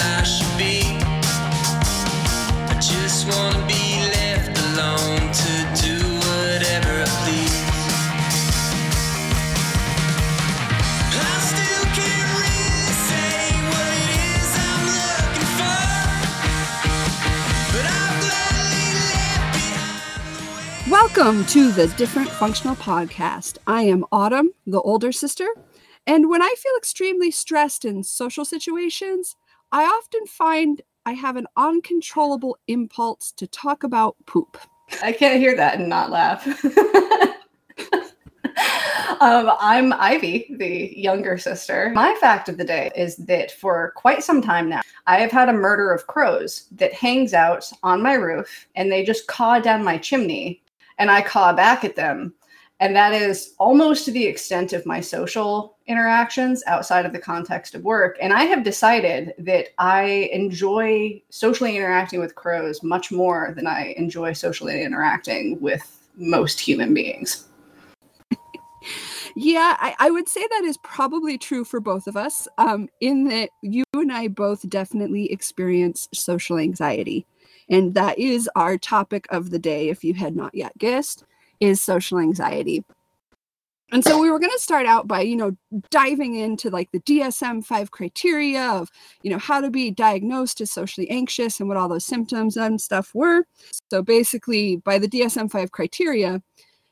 I just wanna be left alone to do whatever I please. I still can't really say what it is I'm looking for, but I'll gladly left behind. Welcome to the Different Functional Podcast. I am Autumn, the older sister, and when I feel extremely stressed in social situations, I often find I have an uncontrollable impulse to talk about poop. I can't hear that and not laugh. um, I'm Ivy, the younger sister. My fact of the day is that for quite some time now, I have had a murder of crows that hangs out on my roof and they just caw down my chimney and I caw back at them. And that is almost to the extent of my social interactions outside of the context of work. And I have decided that I enjoy socially interacting with crows much more than I enjoy socially interacting with most human beings. Yeah, I, I would say that is probably true for both of us, um, in that you and I both definitely experience social anxiety. And that is our topic of the day, if you had not yet guessed, is social anxiety. And so we were going to start out by, you know, diving into like the DSM 5 criteria of, you know, how to be diagnosed as socially anxious and what all those symptoms and stuff were. So basically, by the DSM 5 criteria,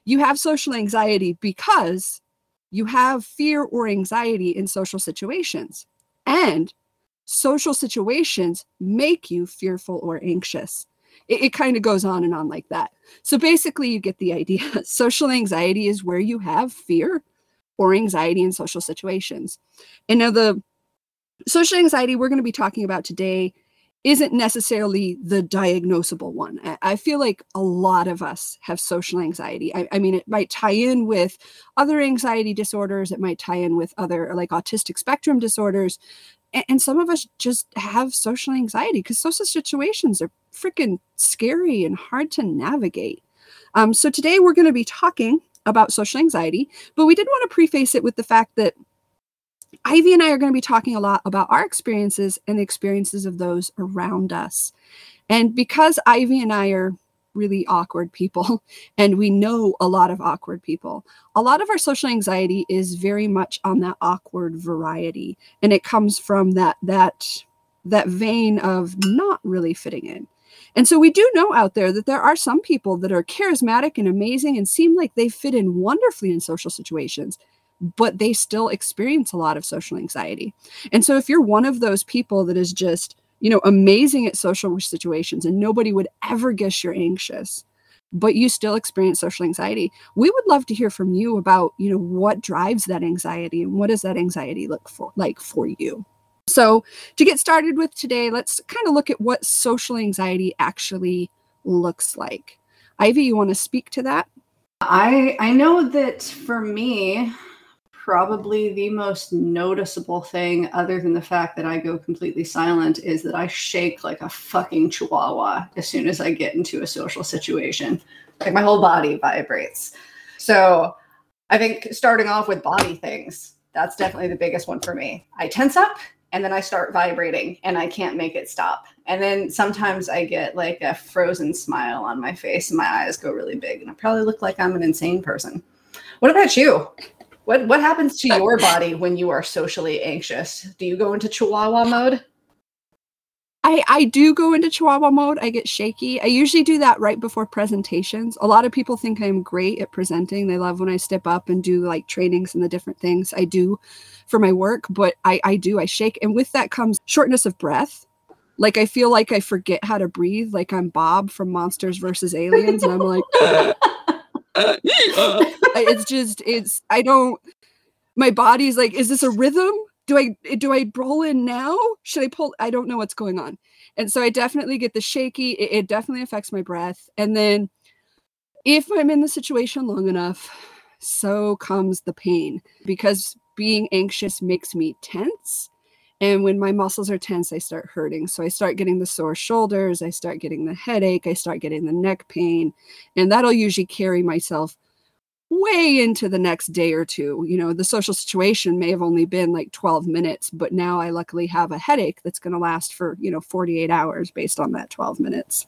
you have social anxiety because you have fear or anxiety in social situations. And social situations make you fearful or anxious. It, it kind of goes on and on like that. So basically, you get the idea. Social anxiety is where you have fear or anxiety in social situations. And now, the social anxiety we're going to be talking about today isn't necessarily the diagnosable one. I, feel like a lot of us have social anxiety. I, I mean, it might tie in with other anxiety disorders, it might tie in with other like autistic spectrum disorders. And, and some of us just have social anxiety because social situations are freaking scary and hard to navigate. Um, so today we're going to be talking about social anxiety, but we did want to preface it with the fact that Ivy and I are going to be talking a lot about our experiences and the experiences of those around us. And because Ivy and I are really awkward people and we know a lot of awkward people, a lot of our social anxiety is very much on that awkward variety and it comes from that that that vein of not really fitting in. And so we do know out there that there are some people that are charismatic and amazing and seem like they fit in wonderfully in social situations but they still experience a lot of social anxiety. And so if you're one of those people that is just, you know, amazing at social situations and nobody would ever guess you're anxious, but you still experience social anxiety, we would love to hear from you about, you know, what drives that anxiety and what does that anxiety look for like for you. So, to get started with today, let's kind of look at what social anxiety actually looks like. Ivy, you want to speak to that? I I know that for me, probably the most noticeable thing, other than the fact that I go completely silent, is that I shake like a fucking chihuahua as soon as I get into a social situation. Like my whole body vibrates. So I think starting off with body things, that's definitely the biggest one for me. I tense up and then I start vibrating and I can't make it stop. And then sometimes I get like a frozen smile on my face and my eyes go really big and I probably look like I'm an insane person. What about you? What what happens to your body when you are socially anxious? Do you go into chihuahua mode? I, I do go into chihuahua mode. I get shaky. I usually do that right before presentations. A lot of people think I'm great at presenting. They love when I step up and do like trainings and the different things I do for my work, but I, I do, I shake. And with that comes shortness of breath. Like I feel like I forget how to breathe, like I'm Bob from Monsters versus Aliens, and I'm like, it's just, it's, I don't, my body's like, is this a rhythm? do I do I roll in now? Should I pull? I don't know what's going on. And so I definitely get the shaky. It, it, definitely affects my breath. And then if I'm in the situation long enough, so comes the pain because being anxious makes me tense. And when my muscles are tense, I start hurting. So I start getting the sore shoulders, I start getting the headache, I start getting the neck pain. And that'll usually carry myself way into the next day or two. You know, the social situation may have only been like 12 minutes, but now I luckily have a headache that's going to last for, you know, 48 hours based on that 12 minutes.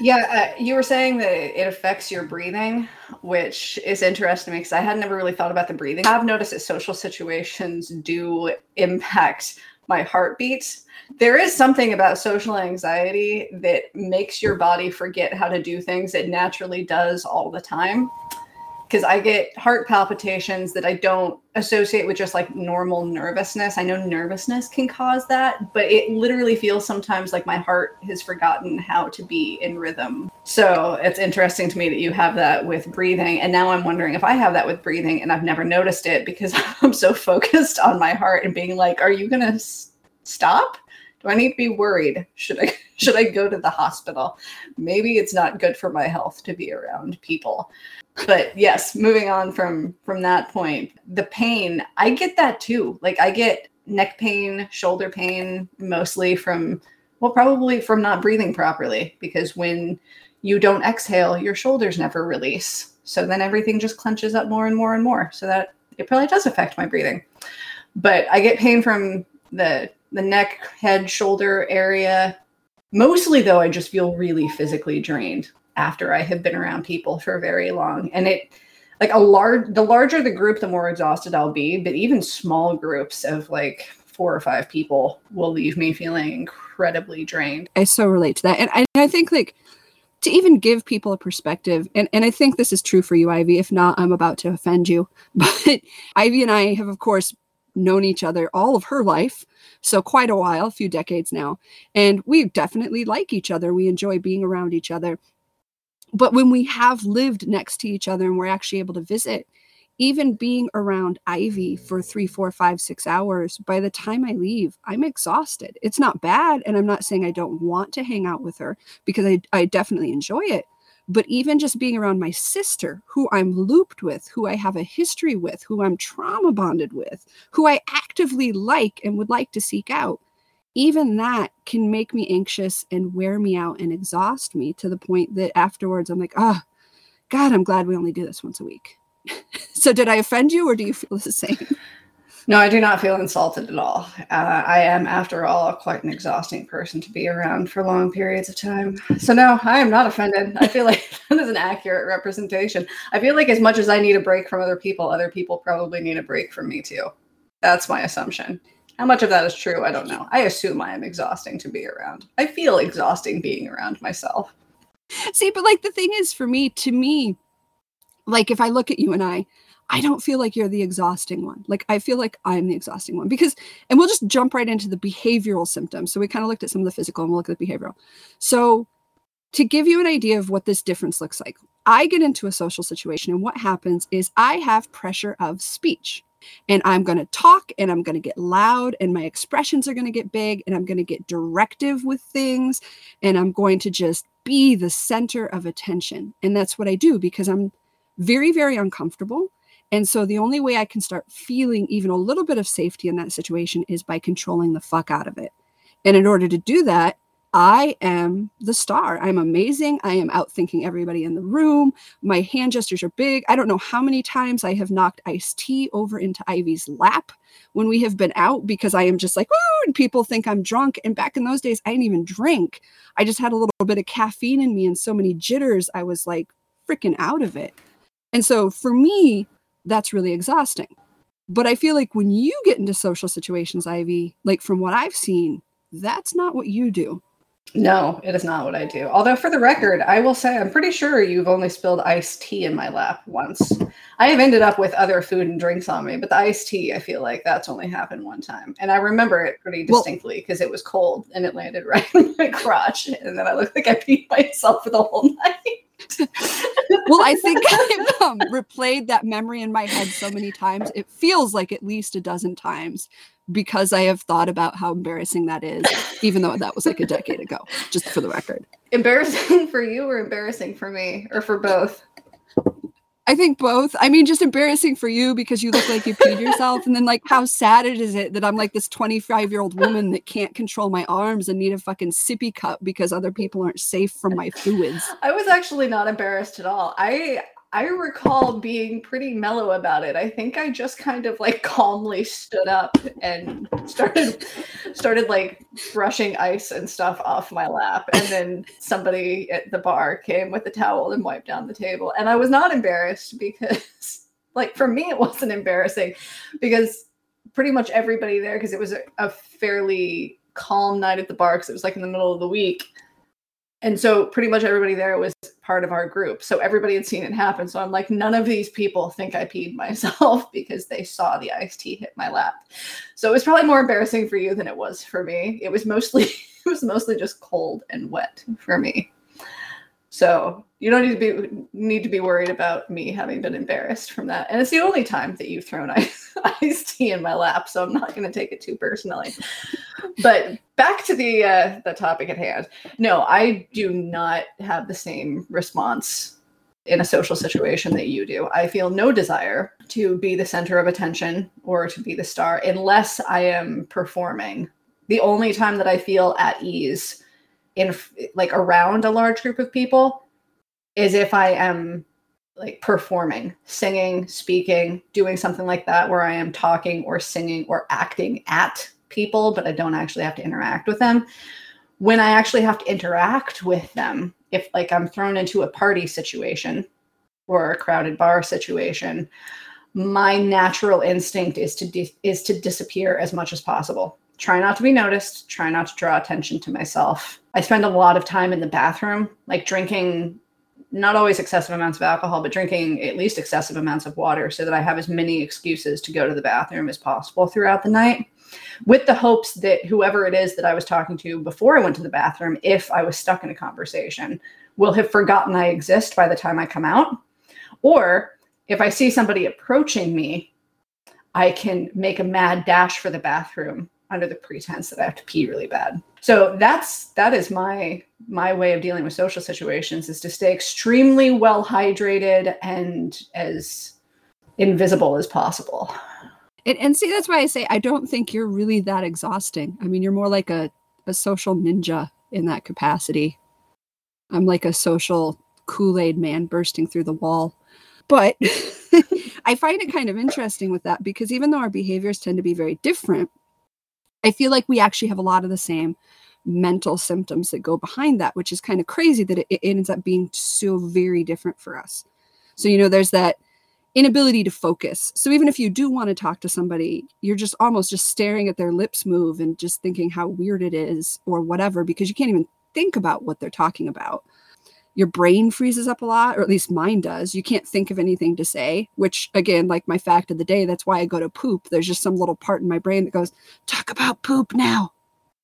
Yeah, uh, you were saying that it affects your breathing, which is interesting because I had never really thought about the breathing. I've noticed that social situations do impact my heartbeat. There is something about social anxiety that makes your body forget how to do things it naturally does all the time because I get heart palpitations that I don't associate with just like normal nervousness. I know nervousness can cause that, but it literally feels sometimes like my heart has forgotten how to be in rhythm. So it's interesting to me that you have that with breathing. And now I'm wondering if I have that with breathing and I've never noticed it because I'm so focused on my heart and being like, are you going to s- stop? Do I need to be worried? Should I should I go to the hospital? Maybe it's not good for my health to be around people but yes moving on from from that point the pain i get that too. Like i get neck pain shoulder pain mostly from well probably from not breathing properly because when you don't exhale your shoulders never release. So then everything just clenches up more and more and more. So that it probably does affect my breathing. But i get pain from the the neck head shoulder area. Mostly though i just feel really physically drained after I have been around people for very long. And it like a large the larger the group, the more exhausted I'll be. But even small groups of like four or five people will leave me feeling incredibly drained. I so relate to that. And I, I think like to even give people a perspective, and, and I think this is true for you, Ivy. If not, I'm about to offend you. But Ivy and I have, of course, known each other all of her life. So quite a while, a few decades now. And we definitely like each other. We enjoy being around each other but when we have lived next to each other and we're actually able to visit even being around ivy for three four five six hours by the time i leave i'm exhausted. It's not bad and i'm not saying i don't want to hang out with her because i, I definitely enjoy it. But even just being around my sister who i'm looped with who i have a history with who i'm trauma bonded with who i actively like and would like to seek out even that can make me anxious and wear me out and exhaust me to the point that afterwards I'm like, oh, God, I'm glad we only do this once a week. so, did I offend you or do you feel the same? No, I do not feel insulted at all. Uh, I am, after all, quite an exhausting person to be around for long periods of time. So, no, I am not offended. I feel like that is an accurate representation. I feel like as much as I need a break from other people, other people probably need a break from me too. That's my assumption. How much of that is true? I don't know. I assume I am exhausting to be around. I feel exhausting being around myself. See, but like the thing is for me, to me, like if I look at you and I, I don't feel like you're the exhausting one. Like I feel like I'm the exhausting one because, and we'll just jump right into the behavioral symptoms. So we kind of looked at some of the physical and we'll look at the behavioral. So to give you an idea of what this difference looks like, I get into a social situation and what happens is I have pressure of speech and I'm going to talk and I'm going to get loud and my expressions are going to get big and I'm going to get directive with things and I'm going to just be the center of attention. And that's what I do because I'm very, very uncomfortable. And so the only way I can start feeling even a little bit of safety in that situation is by controlling the fuck out of it. And in order to do that, I am the star. I'm amazing. I am outthinking everybody in the room. My hand gestures are big. I don't know how many times I have knocked iced tea over into Ivy's lap when we have been out because I am just like, woo, and people think I'm drunk. And back in those days, I didn't even drink. I just had a little bit of caffeine in me and so many jitters. I was like freaking out of it. And so for me, that's really exhausting. But I feel like when you get into social situations, Ivy, like from what I've seen, that's not what you do. No, it is not what I do. Although, for the record, I will say I'm pretty sure you've only spilled iced tea in my lap once. I have ended up with other food and drinks on me, but the iced tea, I feel like that's only happened one time. And I remember it pretty distinctly because well, it was cold and it landed right in my crotch. And then I looked like I peed myself for the whole night. well, I think I've um, replayed that memory in my head so many times. It feels like at least a dozen times because I have thought about how embarrassing that is, even though that was like a decade ago, just for the record. Embarrassing for you or embarrassing for me or for both? I think both. I mean, just embarrassing for you because you look like you peed yourself. And then, like, how sad it is it that I'm like this 25 year old woman that can't control my arms and need a fucking sippy cup because other people aren't safe from my fluids. I was actually not embarrassed at all. I I recall being pretty mellow about it. I think I just kind of like calmly stood up and started started like brushing ice and stuff off my lap. And then somebody at the bar came with a towel and wiped down the table. And I was not embarrassed because like for me it wasn't embarrassing because pretty much everybody there because it was a, a fairly calm night at the bar because it was like in the middle of the week and so pretty much everybody there was part of our group. So everybody had seen it happen. So i'm like none of these people think i peed myself because they saw the iced tea hit my lap. So it was probably more embarrassing for you than it was for me. It was mostly it was mostly just cold and wet for me so you don't need to be need to be worried about me having been embarrassed from that. And it's the only time that you've thrown ice, iced tea in my lap, so I'm not going to take it too personally. but back to the uh, the topic at hand. No, I do not have the same response in a social situation that you do. I feel no desire to be the center of attention or to be the star unless I am performing. The only time that I feel at ease in like around a large group of people is if I am like performing, singing, speaking, doing something like that where I am talking or singing or acting at people, but I don't actually have to interact with them. When I actually have to interact with them, if like I'm thrown into a party situation or a crowded bar situation, my natural instinct is to di- is to disappear as much as possible. Try not to be noticed, try not to draw attention to myself. I spend a lot of time in the bathroom, like drinking not always excessive amounts of alcohol, but drinking at least excessive amounts of water so that I have as many excuses to go to the bathroom as possible throughout the night, with the hopes that whoever it is that I was talking to before I went to the bathroom, if I was stuck in a conversation, will have forgotten I exist by the time I come out. Or if I see somebody approaching me, I can make a mad dash for the bathroom under the pretense that I have to pee really bad. So that's that is my my way of dealing with social situations is to stay extremely well hydrated and as invisible as possible. And, and see, that's why I say I don't think you're really that exhausting. I mean, you're more like a, a social ninja in that capacity. I'm like a social Kool Aid man bursting through the wall. But I find it kind of interesting with that because even though our behaviors tend to be very different, I feel like we actually have a lot of the same mental symptoms that go behind that, which is kind of crazy that it, it ends up being so very different for us. So, you know, there's that inability to focus. So even if you do want to talk to somebody, you're just almost just staring at their lips move and just thinking how weird it is or whatever because you can't even think about what they're talking about your brain freezes up a lot, or at least mine does. You can't think of anything to say, which again, like my fact of the day, that's why I go to poop. There's just some little part in my brain that goes, talk about poop now.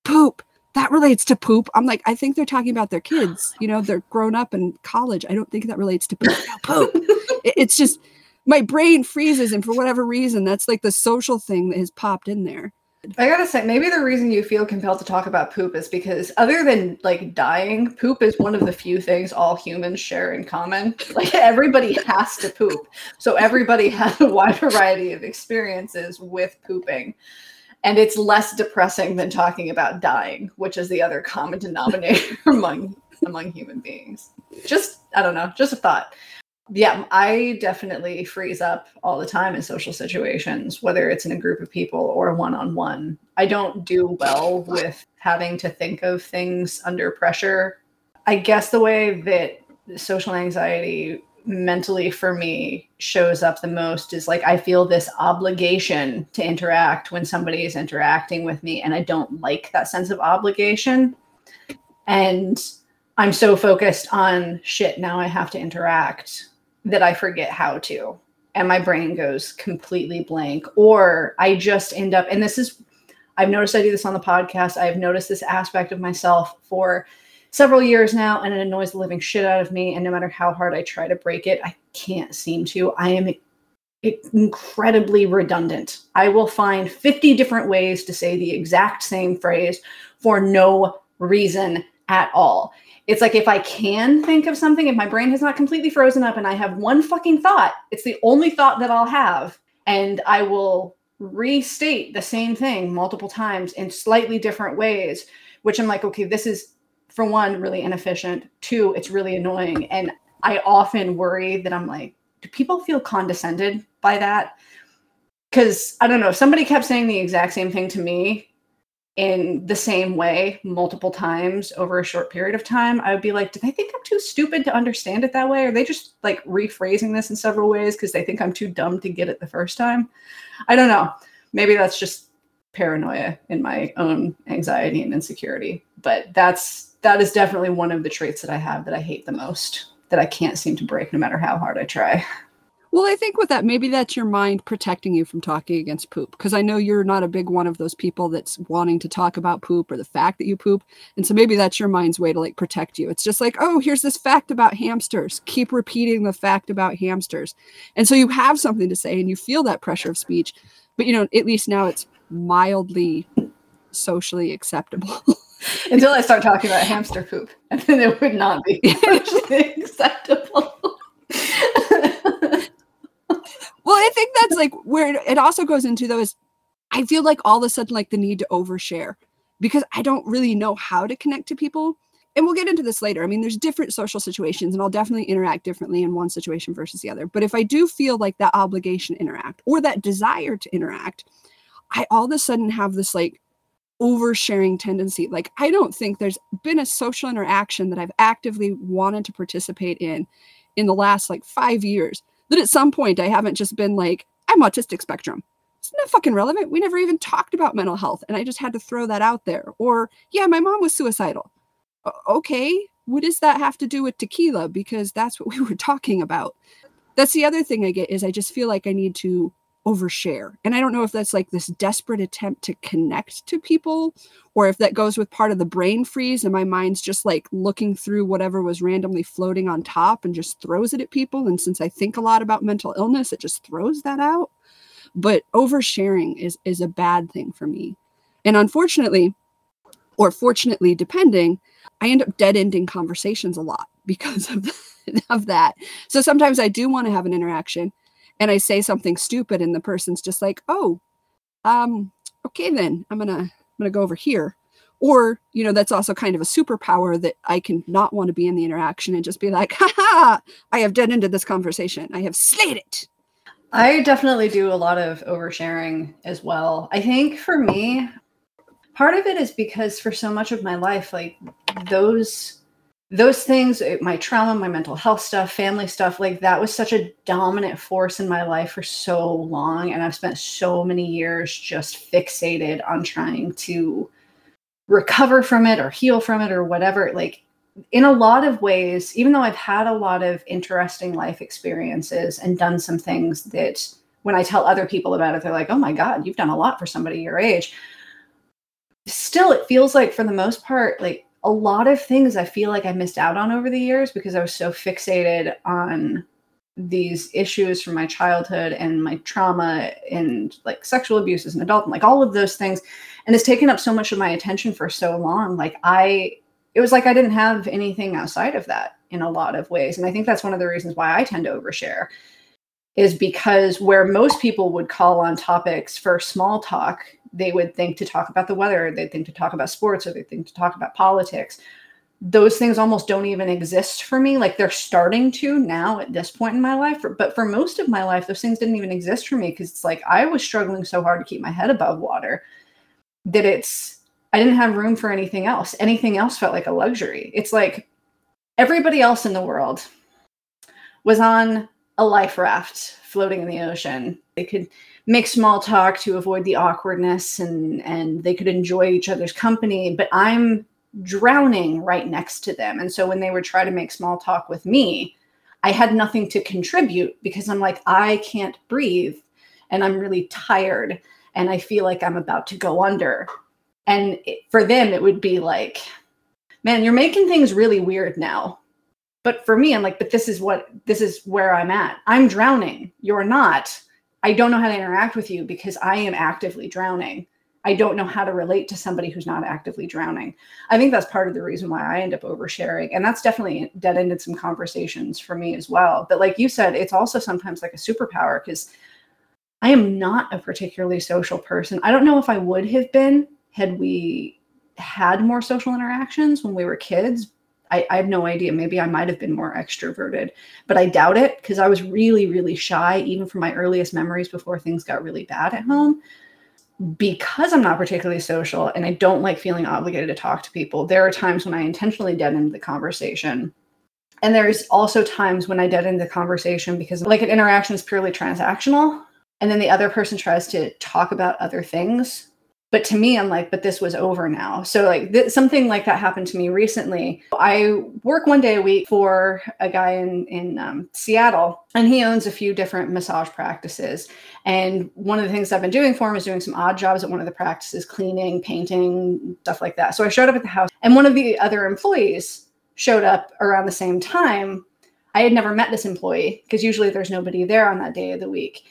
Poop. That relates to poop. I'm like, I think they're talking about their kids. You know, they're grown up in college. I don't think that relates to poop. No, poop. it's just my brain freezes, and for whatever reason, that's like the social thing that has popped in there. I gotta say, maybe the reason you feel compelled to talk about poop is because, other than like dying, poop is one of the few things all humans share in common. Like everybody has to poop, so everybody has a wide variety of experiences with pooping, and it's less depressing than talking about dying, which is the other common denominator among among human beings. Just I don't know, just a thought yeah, I definitely freeze up all the time in social situations, whether it's in a group of people or one on one. I don't do well with having to think of things under pressure. I guess the way that social anxiety mentally for me shows up the most is like I feel this obligation to interact when somebody is interacting with me, and I don't like that sense of obligation. And I'm so focused on shit, now I have to interact that I forget how to and my brain goes completely blank or I just end up and this is I've noticed I do this on the podcast. I've noticed this aspect of myself for several years now and it annoys the living shit out of me and no matter how hard I try to break it, I can't seem to. I am incredibly redundant. I will find 50 different ways to say the exact same phrase for no reason at all. It's like if I can think of something, if my brain has not completely frozen up and I have one fucking thought, it's the only thought that I'll have. And I will restate the same thing multiple times in slightly different ways, which I'm like, okay, this is for one, really inefficient. Two, it's really annoying. And I often worry that I'm like, do people feel condescended by that? Because I don't know, somebody kept saying the exact same thing to me in the same way multiple times over a short period of time, I would be like, do they think I'm too stupid to understand it that way? Are they just like rephrasing this in several ways because they think I'm too dumb to get it the first time? I don't know. Maybe that's just paranoia in my own anxiety and insecurity. But that's that is definitely one of the traits that I have that I hate the most, that I can't seem to break no matter how hard I try. Well, I think with that, maybe that's your mind protecting you from talking against poop. Because I know you're not a big one of those people that's wanting to talk about poop or the fact that you poop. And so maybe that's your mind's way to like protect you. It's just like, oh, here's this fact about hamsters. Keep repeating the fact about hamsters. And so you have something to say and you feel that pressure of speech. But, you know, at least now it's mildly socially acceptable. Until I start talking about hamster poop. And then it would not be socially acceptable. Well, I think that's like where it also goes into though is I feel like all of a sudden like the need to overshare because I don't really know how to connect to people. And we'll get into this later. I mean, there's different social situations, and I'll definitely interact differently in one situation versus the other. But if I do feel like that obligation to interact or that desire to interact, I all of a sudden have this like oversharing tendency. Like, I don't think there's been a social interaction that I've actively wanted to participate in in the last like five years that at some point I haven't just been like, I'm autistic spectrum. It's not fucking relevant. We never even talked about mental health. And I just had to throw that out there. Or, yeah, my mom was suicidal. Okay. What does that have to do with tequila? Because that's what we were talking about. That's the other thing I get is I just feel like I need to overshare. And I don't know if that's like this desperate attempt to connect to people or if that goes with part of the brain freeze and my mind's just like looking through whatever was randomly floating on top and just throws it at people. And since I think a lot about mental illness, it just throws that out. But oversharing is is a bad thing for me. And unfortunately, or fortunately, depending, I end up dead ending conversations a lot because of, of that. So sometimes I do want to have an interaction and I say something stupid and the person's just like, "Oh, um, okay then. I'm going to I'm going to go over here." Or, you know, that's also kind of a superpower that I can not want to be in the interaction and just be like, "Ha ha, I have dead ended this conversation. I have slayed it." I definitely do a lot of oversharing as well. I think for me, part of it is because for so much of my life, like those those things, my trauma, my mental health stuff, family stuff, like that was such a dominant force in my life for so long. And I've spent so many years just fixated on trying to recover from it or heal from it or whatever. Like, in a lot of ways, even though I've had a lot of interesting life experiences and done some things that when I tell other people about it, they're like, oh my God, you've done a lot for somebody your age. Still, it feels like for the most part, like a lot of things I feel like I missed out on over the years because I was so fixated on these issues from my childhood and my trauma and like sexual abuse as an adult and like all of those things. And it's taken up so much of my attention for so long. Like i it was like i didn't have anything outside of that in a lot of ways. And i think that's one of the reasons why i tend to overshare is because where most people would call on topics for small talk they would think to talk about the weather, they'd think to talk about sports, or they think to talk about politics. Those things almost don't even exist for me. Like they're starting to now at this point in my life. But for most of my life, those things didn't even exist for me because it's like I was struggling so hard to keep my head above water that it's, I didn't have room for anything else. Anything else felt like a luxury. It's like everybody else in the world was on a life raft floating in the ocean. They could make small talk to avoid the awkwardness and and they could enjoy each other's company but i'm drowning right next to them. And so when they would try to make small talk with me i had nothing to contribute because i'm like i can't breathe and i'm really tired and i feel like i'm about to go under. And it, for them it would be like man you're making things really weird now. But for me i'm like but this is what this is where i'm at. I'm drowning. You're not I don't know how to interact with you because I am actively drowning. I don't know how to relate to somebody who's not actively drowning. I think that's part of the reason why I end up oversharing. And that's definitely dead ended some conversations for me as well. But like you said, it's also sometimes like a superpower because I am not a particularly social person. I don't know if I would have been had we had more social interactions when we were kids. I, I have no idea. Maybe I might have been more extroverted, but I doubt it because I was really, really shy, even from my earliest memories before things got really bad at home. Because I'm not particularly social and I don't like feeling obligated to talk to people, there are times when I intentionally dead end the conversation. And there's also times when I dead end the conversation because like an interaction is purely transactional. And then the other person tries to talk about other things but to me i'm like but this was over now. So like th- something like that happened to me recently. I work one day a week for a guy in in um, seattle and he owns a few different massage practices. And one of the things i've been doing for him is doing some odd jobs at one of the practices cleaning painting stuff like that. So i showed up at the house and one of the other employees showed up around the same time. I had never met this employee because usually there's nobody there on that day of the week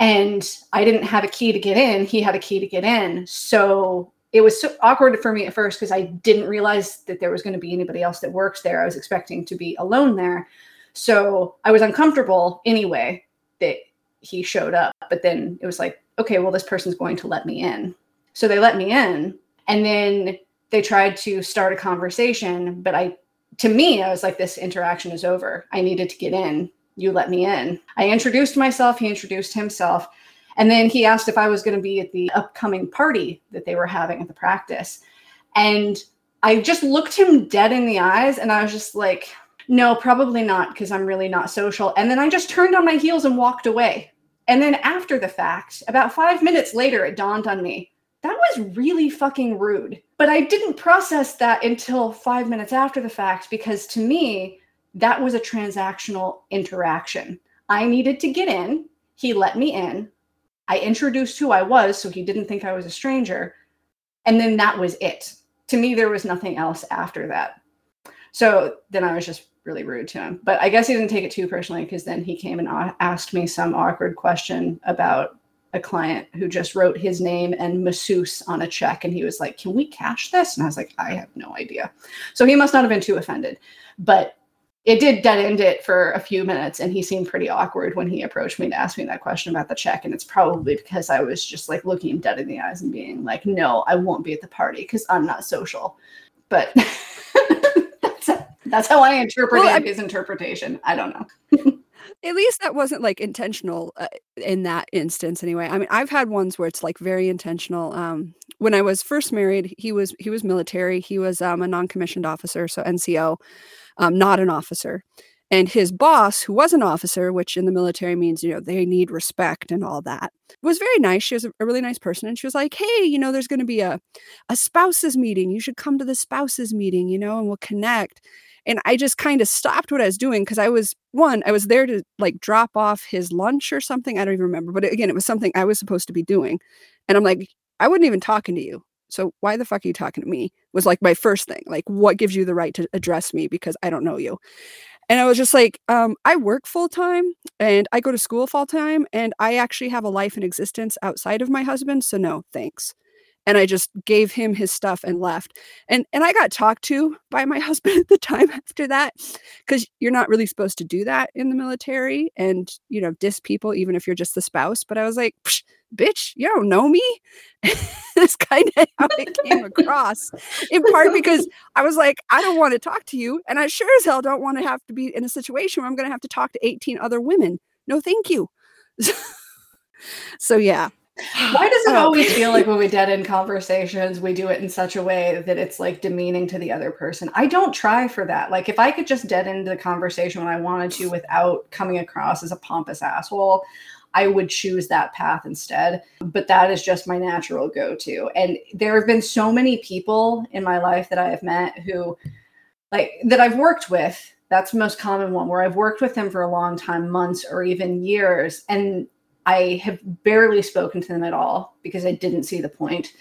and I didn't have a key to get in. He had a key to get in. So it was so awkward for me at first because I didn't realize that there was going to be anybody else that works there. I was expecting to be alone there. So I was uncomfortable anyway that he showed up. But then it was like, okay, well, this person's going to let me in. So they let me in. And then they tried to start a conversation. But I, to me, I was like, this interaction is over. I needed to get in you let me in. I introduced myself, he introduced himself. And then he asked if I was going to be at the upcoming party that they were having at the practice. And I just looked him dead in the eyes and I was just like, no, probably not, because I'm really not social. And then I just turned on my heels and walked away. And then after the fact, about five minutes later, it dawned on me that was really fucking rude. But I didn't process that until five minutes after the fact because to me, that was a transactional interaction. I needed to get in. He let me in. I introduced who I was so he didn't think I was a stranger. And then that was it. To me, there was nothing else after that. So then I was just really rude to him. But I guess he didn't take it too personally because then he came and asked me some awkward question about a client who just wrote his name and masseuse on a check. And he was like, Can we cash this? And I was like, I have no idea. So he must not have been too offended. But it did dead end it for a few minutes and he seemed pretty awkward when he approached me to ask me that question about the check and it's probably because i was just like looking him dead in the eyes and being like no i won't be at the party because i'm not social. But that's, that's how i interpreted well, his interpretation. I don't know. At least that wasn't like intentional uh, in that instance anyway. I mean i've had ones where it's like very intentional um when i was first married he was he was military. He was um, a non-commissioned officer so nco um, not an officer. And his boss, who was an officer, which in the military means, you know, they need respect and all that, was very nice. She was a, really nice person. And she was like, hey, you know, there's going to be a, a spouses meeting. You should come to the spouses meeting, you know, and we'll connect. And I just kind of stopped what I was doing because I was, one, I was there to like drop off his lunch or something. I don't even remember. But again, it was something I was supposed to be doing. And I'm like, I wasn't even talking to you. So why the fuck are you talking to me? Was like my first thing. Like, what gives you the right to address me because I don't know you? And I was just like, um, I work full time and I go to school full time and I actually have a life and existence outside of my husband. So no, thanks. And I just gave him his stuff and left. And and I got talked to by my husband at the time after that, because you're not really supposed to do that in the military and you know, diss people even if you're just the spouse. But I was like, bitch, you don't know me. That's kind of how it came across. In part because I was like, I don't want to talk to you. And I sure as hell don't want to have to be in a situation where I'm going to have to talk to 18 other women. No, thank you. so, yeah. Why does it oh. always feel like when we dead end conversations, we do it in such a way that it's like demeaning to the other person? I don't try for that. Like, if I could just dead end the conversation when I wanted to without coming across as a pompous asshole, I would choose that path instead. But that is just my natural go to. And there have been so many people in my life that I have met who, like, that I've worked with. That's the most common one where I've worked with them for a long time, months or even years. And I have barely spoken to them at all because I didn't see the point.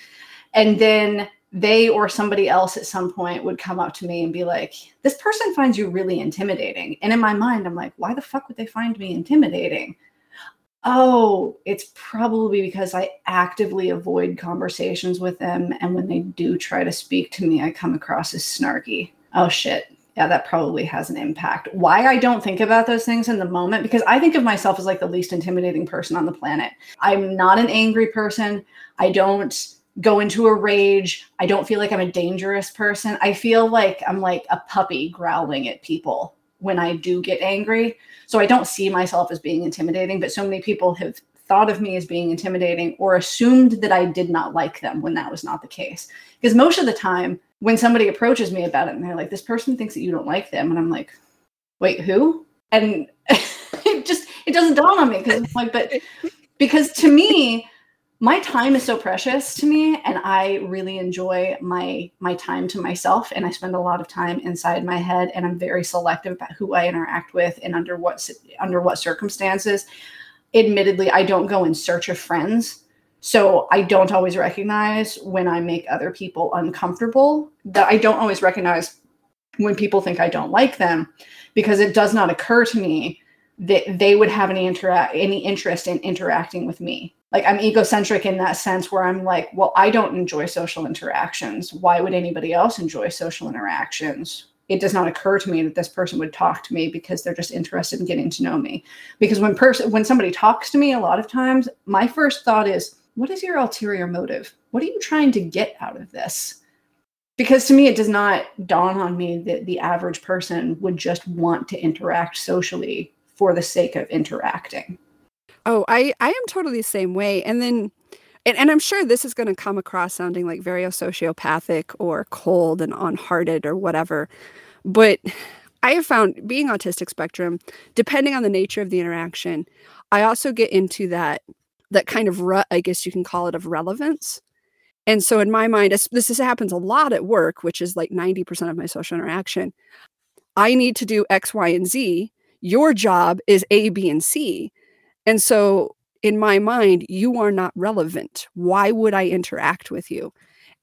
And then they or somebody else at some point would come up to me and be like, This person finds you really intimidating. And in my mind, I'm like, Why the fuck would they find me intimidating? Oh, it's probably because I actively avoid conversations with them. And when they do try to speak to me, I come across as snarky. Oh, shit. Yeah, that probably has an impact. Why I don't think about those things in the moment, because I think of myself as like the least intimidating person on the planet. I'm not an angry person. I don't go into a rage. I don't feel like I'm a dangerous person. I feel like I'm like a puppy growling at people when I do get angry. So I don't see myself as being intimidating, but so many people have thought of me as being intimidating or assumed that I did not like them when that was not the case. Because most of the time, when somebody approaches me about it and they're like, this person thinks that you don't like them, and I'm like, wait, who? And it just it doesn't dawn on me because I'm like, but because to me, my time is so precious to me and i really enjoy my my time to myself and i spend a lot of time inside my head and i'm very selective about who i interact with and under what under what circumstances. Admittedly i don't go in search of friends so i don't always recognize when i make other people uncomfortable that i don't always recognize when people think i don't like them because it does not occur to me that they would have any interact any interest in interacting with me like I'm egocentric in that sense where I'm like, well, I don't enjoy social interactions. Why would anybody else enjoy social interactions? It does not occur to me that this person would talk to me because they're just interested in getting to know me. Because when person when somebody talks to me a lot of times, my first thought is, what is your ulterior motive? What are you trying to get out of this? Because to me, it does not dawn on me that the average person would just want to interact socially for the sake of interacting. Oh, I I am totally the same way. And then and, and I'm sure this is going to come across sounding like very sociopathic or cold and unhearted or whatever. But I have found being autistic spectrum, depending on the nature of the interaction, I also get into that that kind of rut, I guess you can call it, of relevance. And so in my mind, this, this happens a lot at work, which is like 90% of my social interaction. I need to do X, Y, and Z. Your job is A, B, and C. And so in my mind, you are not relevant. Why would I interact with you?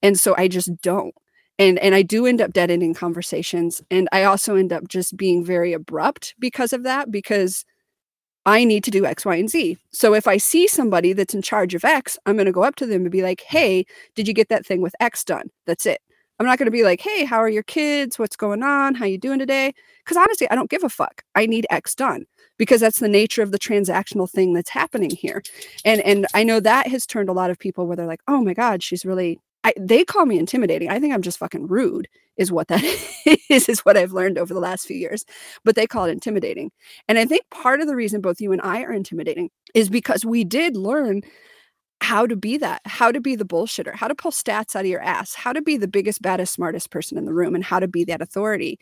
And so I just don't. And and I do end up dead ending conversations. And I also end up just being very abrupt because of that, because I need to do X, Y, and Z. So if I see somebody that's in charge of X, I'm going to go up to them and be like, hey, did you get that thing with X done? That's it. I'm not going to be like, hey, how are your kids? What's going on? How you doing today? Because honestly, I don't give a fuck. I need X done because that's the nature of the transactional thing that's happening here. And and I know that has turned a lot of people where they're like, "Oh my god, she's really I, they call me intimidating. I think I'm just fucking rude, is what that is, is what I've learned over the last few years. But they call it intimidating. And I think part of the reason both you and I are intimidating is because we did learn how to be that, how to be the bullshitter, how to pull stats out of your ass, how to be the biggest, baddest, smartest person in the room, and how to be that authority.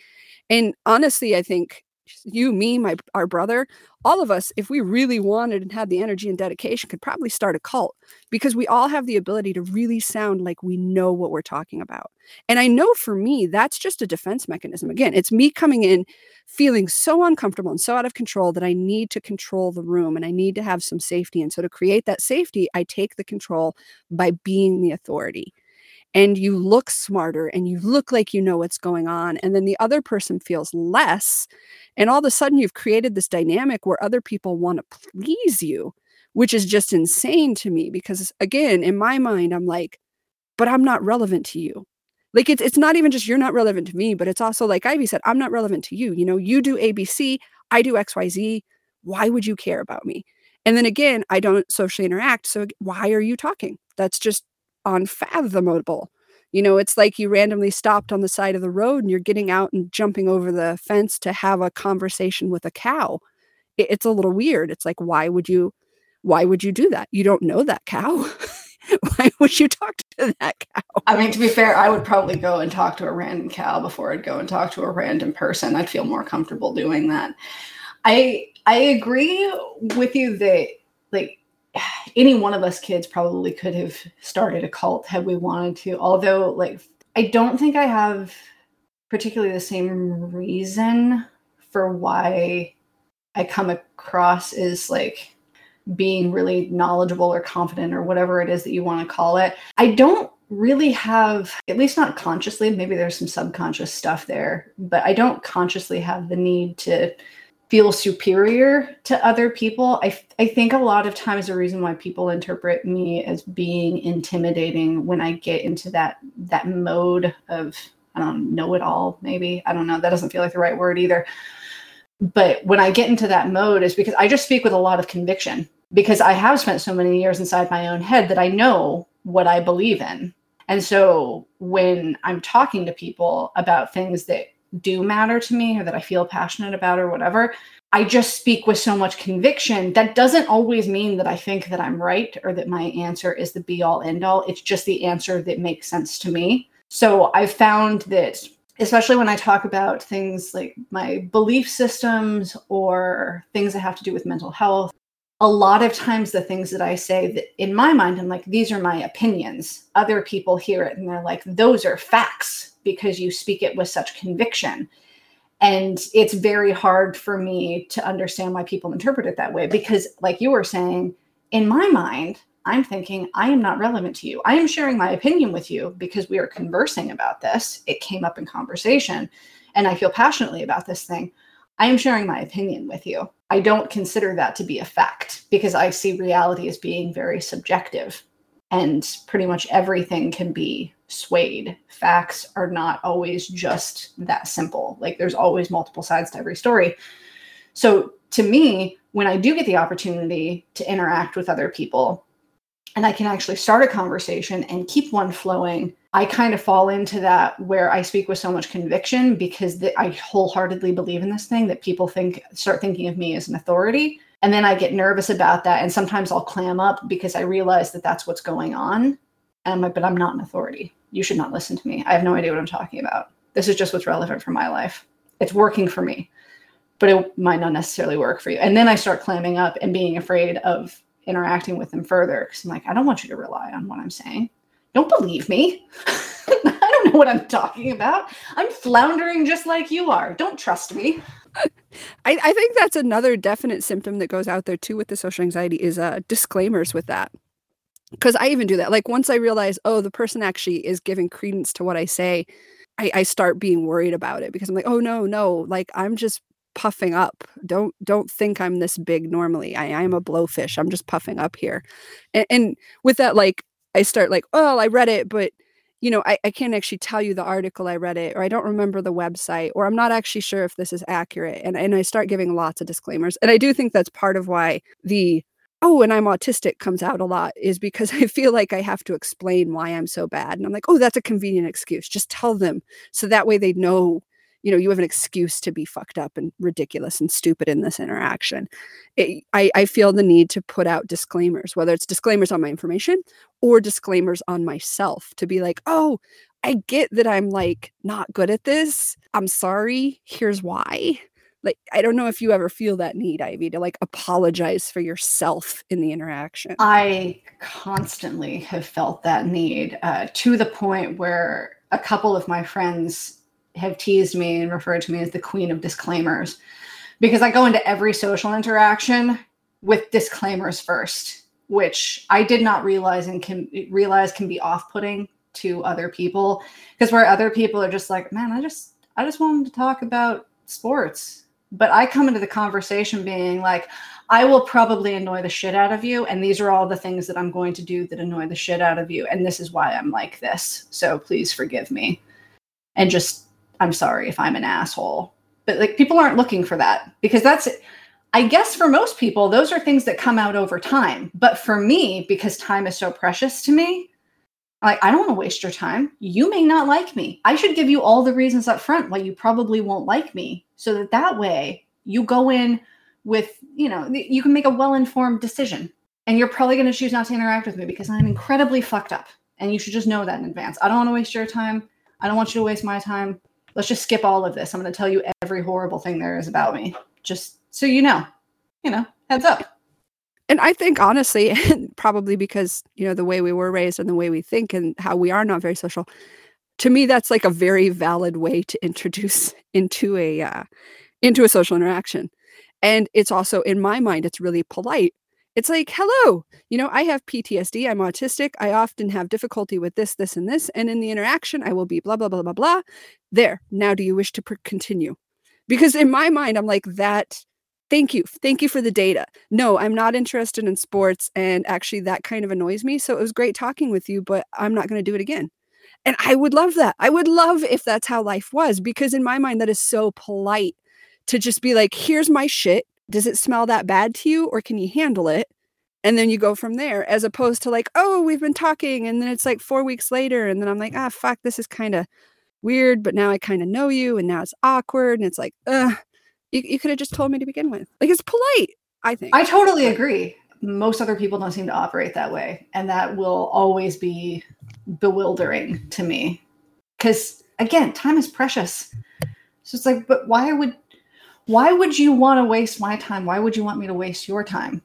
And honestly, I think you, me, my our brother, all of us, if we really wanted and had the energy and dedication, could probably start a cult because we all have the ability to really sound like we know what we're talking about. And I know for me, that's just a defense mechanism. Again, it's me coming in feeling so uncomfortable and so out of control that I need to control the room and I need to have some safety. And so to create that safety, I take the control by being the authority and you look smarter and you look like you know what's going on and then the other person feels less and all of a sudden you've created this dynamic where other people want to please you which is just insane to me because again in my mind i'm like but i'm not relevant to you. Like it's, it's not even just you're not relevant to me but it's also like ivy said i'm not relevant to you you know you do abc i do xyz why would you care about me? And then again i don't socially interact so why are you talking? That's just unfathomable. You know, it's like you randomly stopped on the side of the road and you're getting out and jumping over the fence to have a conversation with a cow. it's a little weird. It's like, why would you, why would you do that? You don't know that cow. why would you talk to that cow? I mean, to be fair, I would probably go and talk to a random cow before I'd go and talk to a random person. I'd feel more comfortable doing that. I I agree with you that like any one of us kids probably could have started a cult had we wanted to. Although, like, I don't think I have particularly the same reason for why I come across as like being really knowledgeable or confident or whatever it is that you want to call it. I don't really have, at least not consciously, maybe there's some subconscious stuff there, but I don't consciously have the need to feel superior to other people. I, I think a lot of times the reason why people interpret me as being intimidating when I get into that that mode of I don't know it all, maybe. I don't know. That doesn't feel like the right word either. But when I get into that mode is because I just speak with a lot of conviction because I have spent so many years inside my own head that I know what I believe in. And so when I'm talking to people about things that do matter to me or that I feel passionate about or whatever, I just speak with so much conviction. That doesn't always mean that I think that I'm right or that my answer is the be all end all. It's just the answer that makes sense to me. So I've found that, especially when I talk about things like my belief systems or things that have to do with mental health, a lot of times the things that I say that in my mind, I'm like, these are my opinions. Other people hear it and they're like, those are facts because you speak it with such conviction. And it's very hard for me to understand why people interpret it that way because, like you were saying, in my mind, I'm thinking I am not relevant to you. I am sharing my opinion with you because we are conversing about this. It came up in conversation and I feel passionately about this thing. I am sharing my opinion with you. I don't consider that to be a fact because I see reality as being very subjective and pretty much everything can be swayed. Facts are not always just that simple. Like there's always multiple sides to every story. So to me, when I do get the opportunity to interact with other people and I can actually start a conversation and keep one flowing I kind of fall into that where I speak with so much conviction because I wholeheartedly believe in this thing that people think start thinking of me as an authority. And then I get nervous about that. And sometimes I'll clam up because I realize that that's what's going on. And I'm like, but I'm not an authority. You should not listen to me. I have no idea what I'm talking about. This is just what's relevant for my life. It's working for me, but it might not necessarily work for you. And then I start clamming up and being afraid of interacting with them further because I'm like, I don't want you to rely on what I'm saying don't believe me. I don't know what I'm talking about. I'm floundering just like you are. Don't trust me. I, I think that's another definite symptom that goes out there too with the social anxiety is uh, disclaimers with that. Because I even do that. Like once I realize, oh, the person actually is giving credence to what I say, I, I start being worried about it because I'm like, oh no, no, like I'm just puffing up. Don't don't think I'm this big normally. I I'm a blowfish. I'm just puffing up here. And, and with that, like I start like, oh, I read it, but you know, I, I can't actually tell you the article I read it, or I don't remember the website, or I'm not actually sure if this is accurate. And and I start giving lots of disclaimers. And I do think that's part of why the oh, and I'm autistic comes out a lot is because I feel like I have to explain why I'm so bad. And I'm like, oh, that's a convenient excuse. Just tell them. So that way they know you know you have an excuse to be fucked up and ridiculous and stupid in this interaction it, I, I feel the need to put out disclaimers whether it's disclaimers on my information or disclaimers on myself to be like oh i get that i'm like not good at this i'm sorry here's why like i don't know if you ever feel that need ivy to like apologize for yourself in the interaction i constantly have felt that need uh, to the point where a couple of my friends have teased me and referred to me as the queen of disclaimers because I go into every social interaction with disclaimers first, which I did not realize and can realize can be off-putting to other people because where other people are just like, man, I just I just wanted to talk about sports. But I come into the conversation being like, I will probably annoy the shit out of you. And these are all the things that I'm going to do that annoy the shit out of you. And this is why I'm like this. So please forgive me. And just I'm sorry if I'm an asshole. But like people aren't looking for that because that's I guess for most people those are things that come out over time. But for me because time is so precious to me, like I don't want to waste your time. You may not like me. I should give you all the reasons up front why you probably won't like me so that that way you go in with, you know, you can make a well-informed decision. And you're probably going to choose not to interact with me because I'm incredibly fucked up. And you should just know that in advance. I don't want to waste your time. I don't want you to waste my time let's just skip all of this. I'm going to tell you every horrible thing there is about me, just so you know. You know, heads up. And I think honestly, probably because you know the way we were raised and the way we think and how we are not very social. To me, that's like a very valid way to introduce into a uh, into a social interaction. And it's also in my mind, it's really polite it's like, hello, you know, I have PTSD. I'm autistic. I often have difficulty with this, this, and this. And in the interaction, I will be blah, blah, blah, blah, blah. There. Now, do you wish to continue? Because in my mind, I'm like, that. Thank you. Thank you for the data. No, I'm not interested in sports. And actually, that kind of annoys me. So it was great talking with you, but I'm not going to do it again. And I would love that. I would love if that's how life was, because in my mind, that is so polite to just be like, here's my shit does it smell that bad to you or can you handle it and then you go from there as opposed to like oh we've been talking and then it's like four weeks later and then i'm like ah fuck this is kind of weird but now i kind of know you and now it's awkward and it's like uh you, you could have just told me to begin with like it's polite i think I totally agree. Most other people don't seem to operate that way. And that will always be bewildering to me. Because again, time is precious. So it's like, but why would why would you want to waste my time? Why would you want me to waste your time?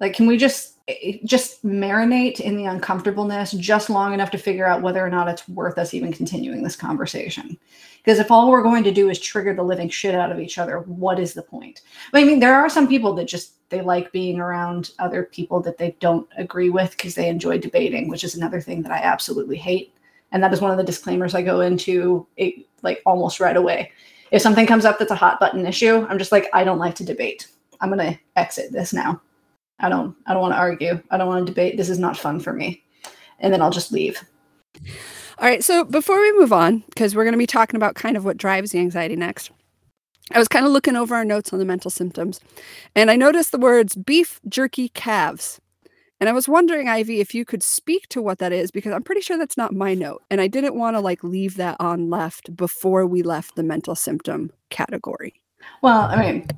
Like, can we just just marinate in the uncomfortableness just long enough to figure out whether or not it's worth us even continuing this conversation? Because if all we're going to do is trigger the living shit out of each other, what is the point? But I mean, there are some people that just they like being around other people that they don't agree with because they enjoy debating, which is another thing that I absolutely hate. And that is one of the disclaimers I go into it, like almost right away. If something comes up that's a hot button issue, I'm just like, I don't like to debate. I'm gonna exit this now. I don't I don't want to argue. I don't want to debate. This is not fun for me. And then I'll just leave. All right. So before we move on, because we're going to be talking about kind of what drives the anxiety next, I was kind of looking over our notes on the mental symptoms and I noticed the words beef jerky calves. And I was wondering, Ivy, if you could speak to what that is, because I'm pretty sure that's not my note. And I didn't want to like leave that on left before we left the mental symptom category. Well, I mean,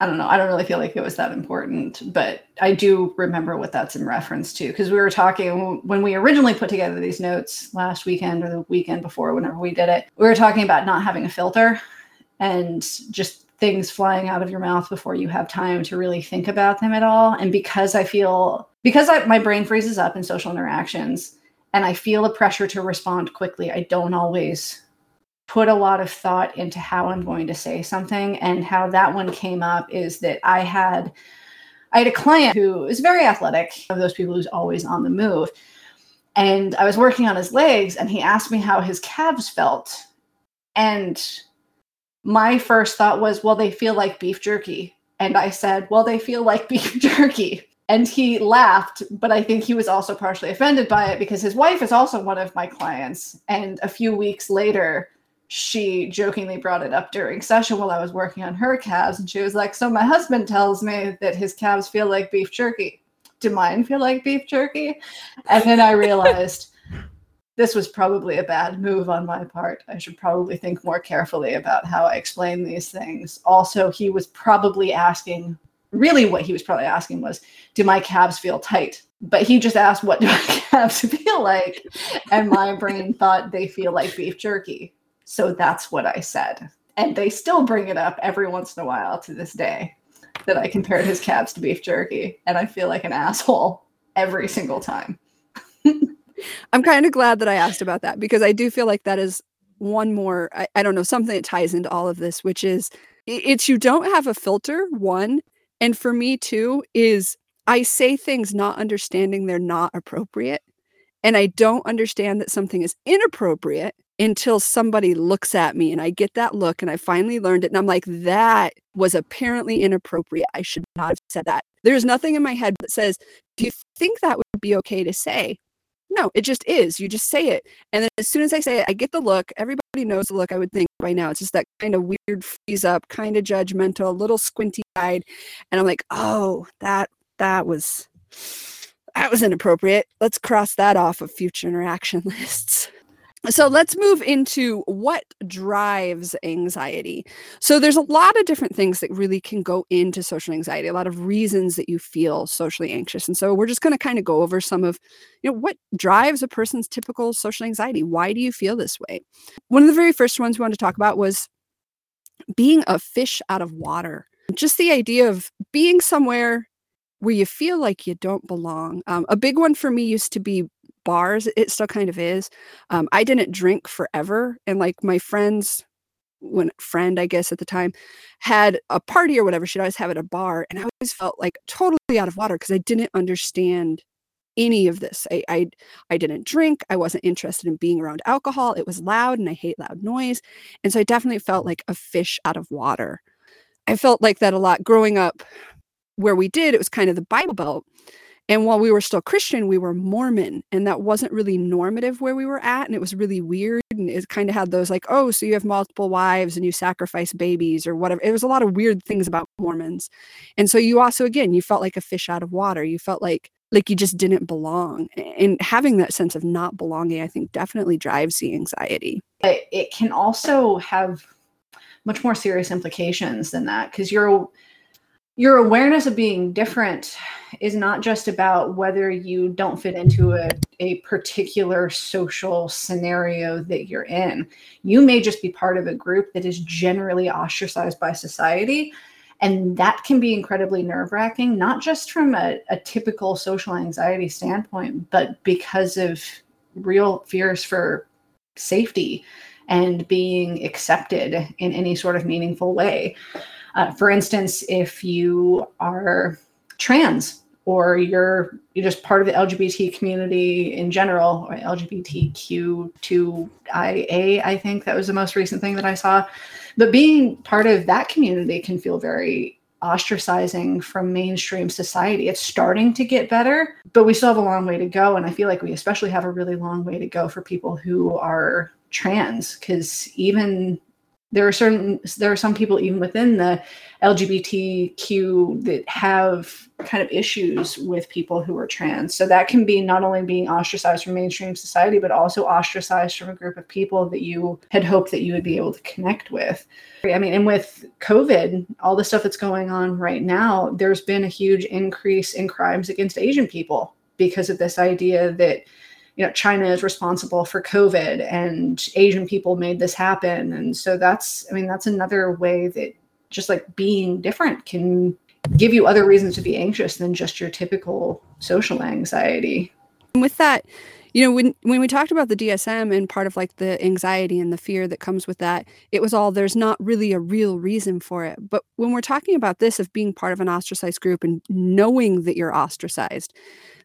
I don't know. I don't really feel like it was that important, but I do remember what that's in reference to because we were talking when we originally put together these notes last weekend or the weekend before, whenever we did it. We were talking about not having a filter and just things flying out of your mouth before you have time to really think about them at all. And because I feel because I, my brain freezes up in social interactions and I feel a pressure to respond quickly, I don't always put a lot of thought into how I'm going to say something. And how that one came up is that I had I had a client who is very athletic, of those people who's always on the move. And I was working on his legs and he asked me how his calves felt. And my first thought was, well, they feel like beef jerky. And I said, well, they feel like beef jerky. And he laughed, but I think he was also partially offended by it because his wife is also one of my clients. And a few weeks later, she jokingly brought it up during session while I was working on her calves. And she was like, So my husband tells me that his calves feel like beef jerky. Do mine feel like beef jerky? And then I realized this was probably a bad move on my part. I should probably think more carefully about how I explain these things. Also, he was probably asking, really, what he was probably asking was, Do my calves feel tight? But he just asked, What do my calves feel like? And my brain thought they feel like beef jerky. So that's what I said. And they still bring it up every once in a while to this day that I compared his calves to beef jerky. And I feel like an asshole every single time. I'm kind of glad that I asked about that because I do feel like that is one more, I, I don't know, something that ties into all of this, which is it's you don't have a filter, one. And for me, too, is I say things not understanding they're not appropriate. And I don't understand that something is inappropriate until somebody looks at me and I get that look and I finally learned it. And I'm like, that was apparently inappropriate. I should not have said that. There's nothing in my head that says, do you think that would be okay to say? No, it just is. You just say it. And then as soon as I say it, I get the look. Everybody knows the look I would think by now. It's just that kind of weird freeze up, kind of judgmental, little squinty eyed. And I'm like, oh, that that was that was inappropriate. Let's cross that off of future interaction lists. So let's move into what drives anxiety. So there's a lot of different things that really can go into social anxiety, a lot of reasons that you feel socially anxious. And so we're just going to kind of go over some of, you know, what drives a person's typical social anxiety? Why do you feel this way? One of the very first ones we wanted to talk about was being a fish out of water. Just the idea of being somewhere where you feel like you don't belong. Um, a big one for me used to be bars. It still kind of is. Um, I didn't drink forever, and like my friends, when friend I guess at the time, had a party or whatever, she'd always have at a bar, and I always felt like totally out of water because I didn't understand any of this. I, I I didn't drink. I wasn't interested in being around alcohol. It was loud, and I hate loud noise, and so I definitely felt like a fish out of water. I felt like that a lot growing up where we did, it was kind of the Bible Belt. And while we were still Christian, we were Mormon, and that wasn't really normative where we were at. And it was really weird And it kind of had those like, oh, so you have multiple wives and you sacrifice babies or whatever. It was a lot of weird things about Mormons. And so you also, again, you felt like a fish out of water. You felt like like you just didn't belong. And having that sense of not belonging, I think definitely drives the anxiety. It can also have much more serious implications than that because you're your awareness of being different is not just about whether you don't fit into a, a particular social scenario that you're in. You may just be part of a group that is generally ostracized by society. And that can be incredibly nerve wracking, not just from a, a typical social anxiety standpoint, but because of real fears for safety and being accepted in any sort of meaningful way. Uh, for instance, if you are trans or you're you're just part of the LGBT community in general, or LGBTQ2IA, I think that was the most recent thing that I saw. But being part of that community can feel very ostracizing from mainstream society. It's starting to get better, but we still have a long way to go. And I feel like we especially have a really long way to go for people who are trans, because even there are certain there are some people even within the lgbtq that have kind of issues with people who are trans. So that can be not only being ostracized from mainstream society but also ostracized from a group of people that you had hoped that you would be able to connect with. I mean and with covid all the stuff that's going on right now there's been a huge increase in crimes against asian people because of this idea that you know china is responsible for covid and asian people made this happen. And so that's i mean that's another way that just like being different can give you other reasons to be anxious than just your typical social anxiety. And with that you know when when we talked about the dsm and part of like the anxiety and the fear that comes with that it was all there's not really a real reason for it. But when we're talking about this of being part of an ostracized group and knowing that you're ostracized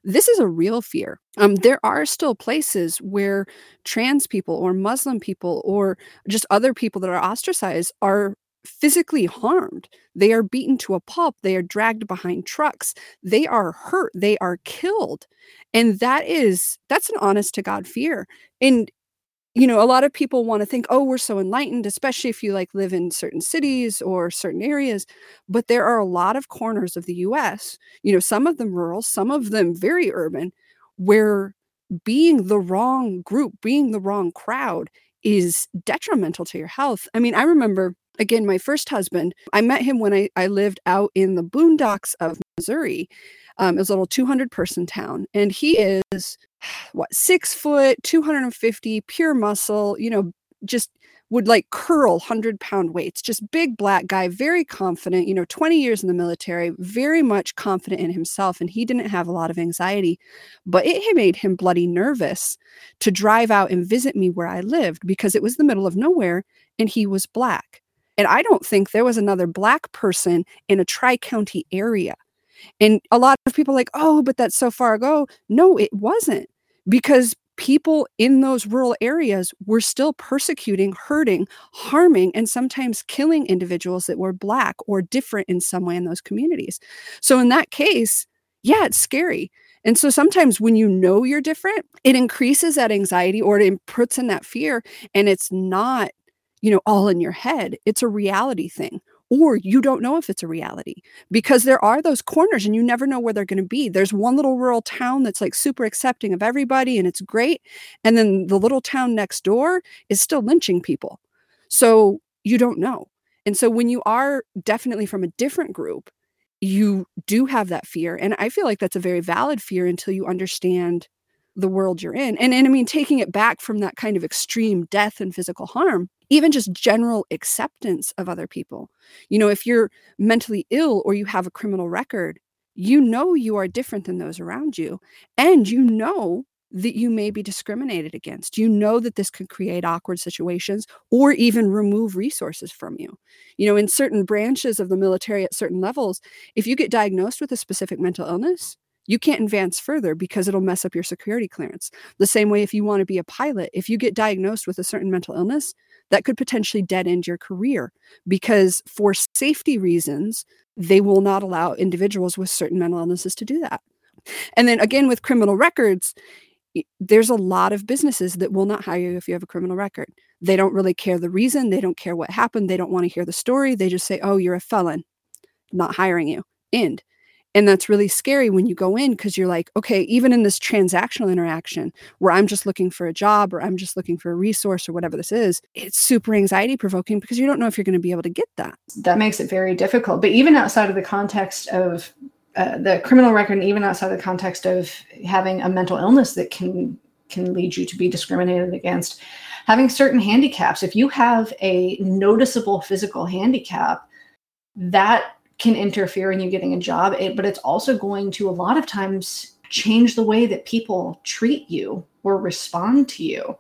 this is a real fear. Um, there are still places where trans people or Muslim people or just other people that are ostracized are physically harmed. They are beaten to a pulp. They are dragged behind trucks. They are hurt. They are killed. And that is, that's an honest to God fear. And you know, a lot of people want to think, oh, we're so enlightened, especially if you like live in certain cities or certain areas. But there are a lot of corners of the US, you know, some of them rural, some of them very urban, where being the wrong group, being the wrong crowd is detrimental to your health. I mean, I remember again, my first husband, I met him when I, I lived out in the boondocks of Missouri. Um, it was a little 200 person town. And he is what six foot 250 pure muscle you know just would like curl 100 pound weights just big black guy very confident you know 20 years in the military very much confident in himself and he didn't have a lot of anxiety but it made him bloody nervous to drive out and visit me where i lived because it was the middle of nowhere and he was black. And i don't think there was another black person in a tri-county area. And a lot of people like oh but that's so far ago. No it wasn't because people in those rural areas were still persecuting, hurting, harming, and sometimes killing individuals that were Black or different in some way in those communities. So, in that case, yeah, it's scary. And so sometimes when you know you're different, it increases that anxiety or it puts in that fear. And it's not, you know, all in your head, it's a reality thing or you don't know if it's a reality because there are those corners and you never know where they're going to be. There's one little rural town that's like super accepting of everybody and it's great. And then the little town next door is still lynching people. So you don't know. And so when you are definitely from a different group, you do have that fear. And I feel like that's a very valid fear until you understand the world you're in. And, and I mean, taking it back from that kind of extreme death and physical harm, even just general acceptance of other people. You know, if you're mentally ill or you have a criminal record, you know you are different than those around you. And you know that you may be discriminated against. You know that this could create awkward situations or even remove resources from you. You know, in certain branches of the military at certain levels, if you get diagnosed with a specific mental illness, you can't advance further because it'll mess up your security clearance. The same way, if you want to be a pilot, if you get diagnosed with a certain mental illness, that could potentially dead end your career because, for safety reasons, they will not allow individuals with certain mental illnesses to do that. And then again, with criminal records, there's a lot of businesses that will not hire you if you have a criminal record. They don't really care the reason, they don't care what happened, they don't want to hear the story. They just say, "Oh, you're a felon." Not hiring you. End. And that's really scary when you go in because you're like, okay, even in this transactional interaction where I'm just looking for a job or I'm just looking for a resource or whatever this is, it's super anxiety provoking because you don't know if you're going to be able to get that. That makes it very difficult. But even outside of the context of uh, the criminal record, and even outside the context of having a mental illness that can can lead you to be discriminated against, having certain handicaps. If you have a noticeable physical handicap, that can interfere in you getting a job, it, but it's also going to a lot of times change the way that people treat you or respond to you.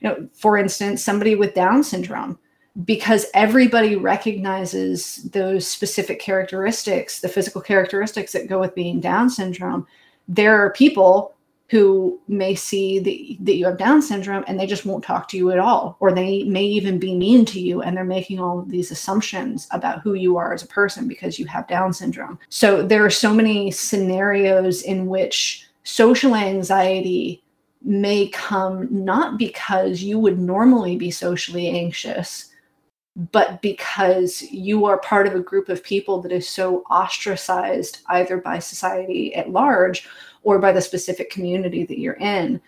You know, for instance, somebody with Down syndrome, because everybody recognizes those specific characteristics, the physical characteristics that go with being Down syndrome, there are people who may see that, that you have Down syndrome and they just won't talk to you at all, or they may even be mean to you and they're making all of these assumptions about who you are as a person because you have Down syndrome. So there are so many scenarios in which social anxiety may come not because you would normally be socially anxious, but because you are part of a group of people that is so ostracized either by society at large or by the specific community that you're in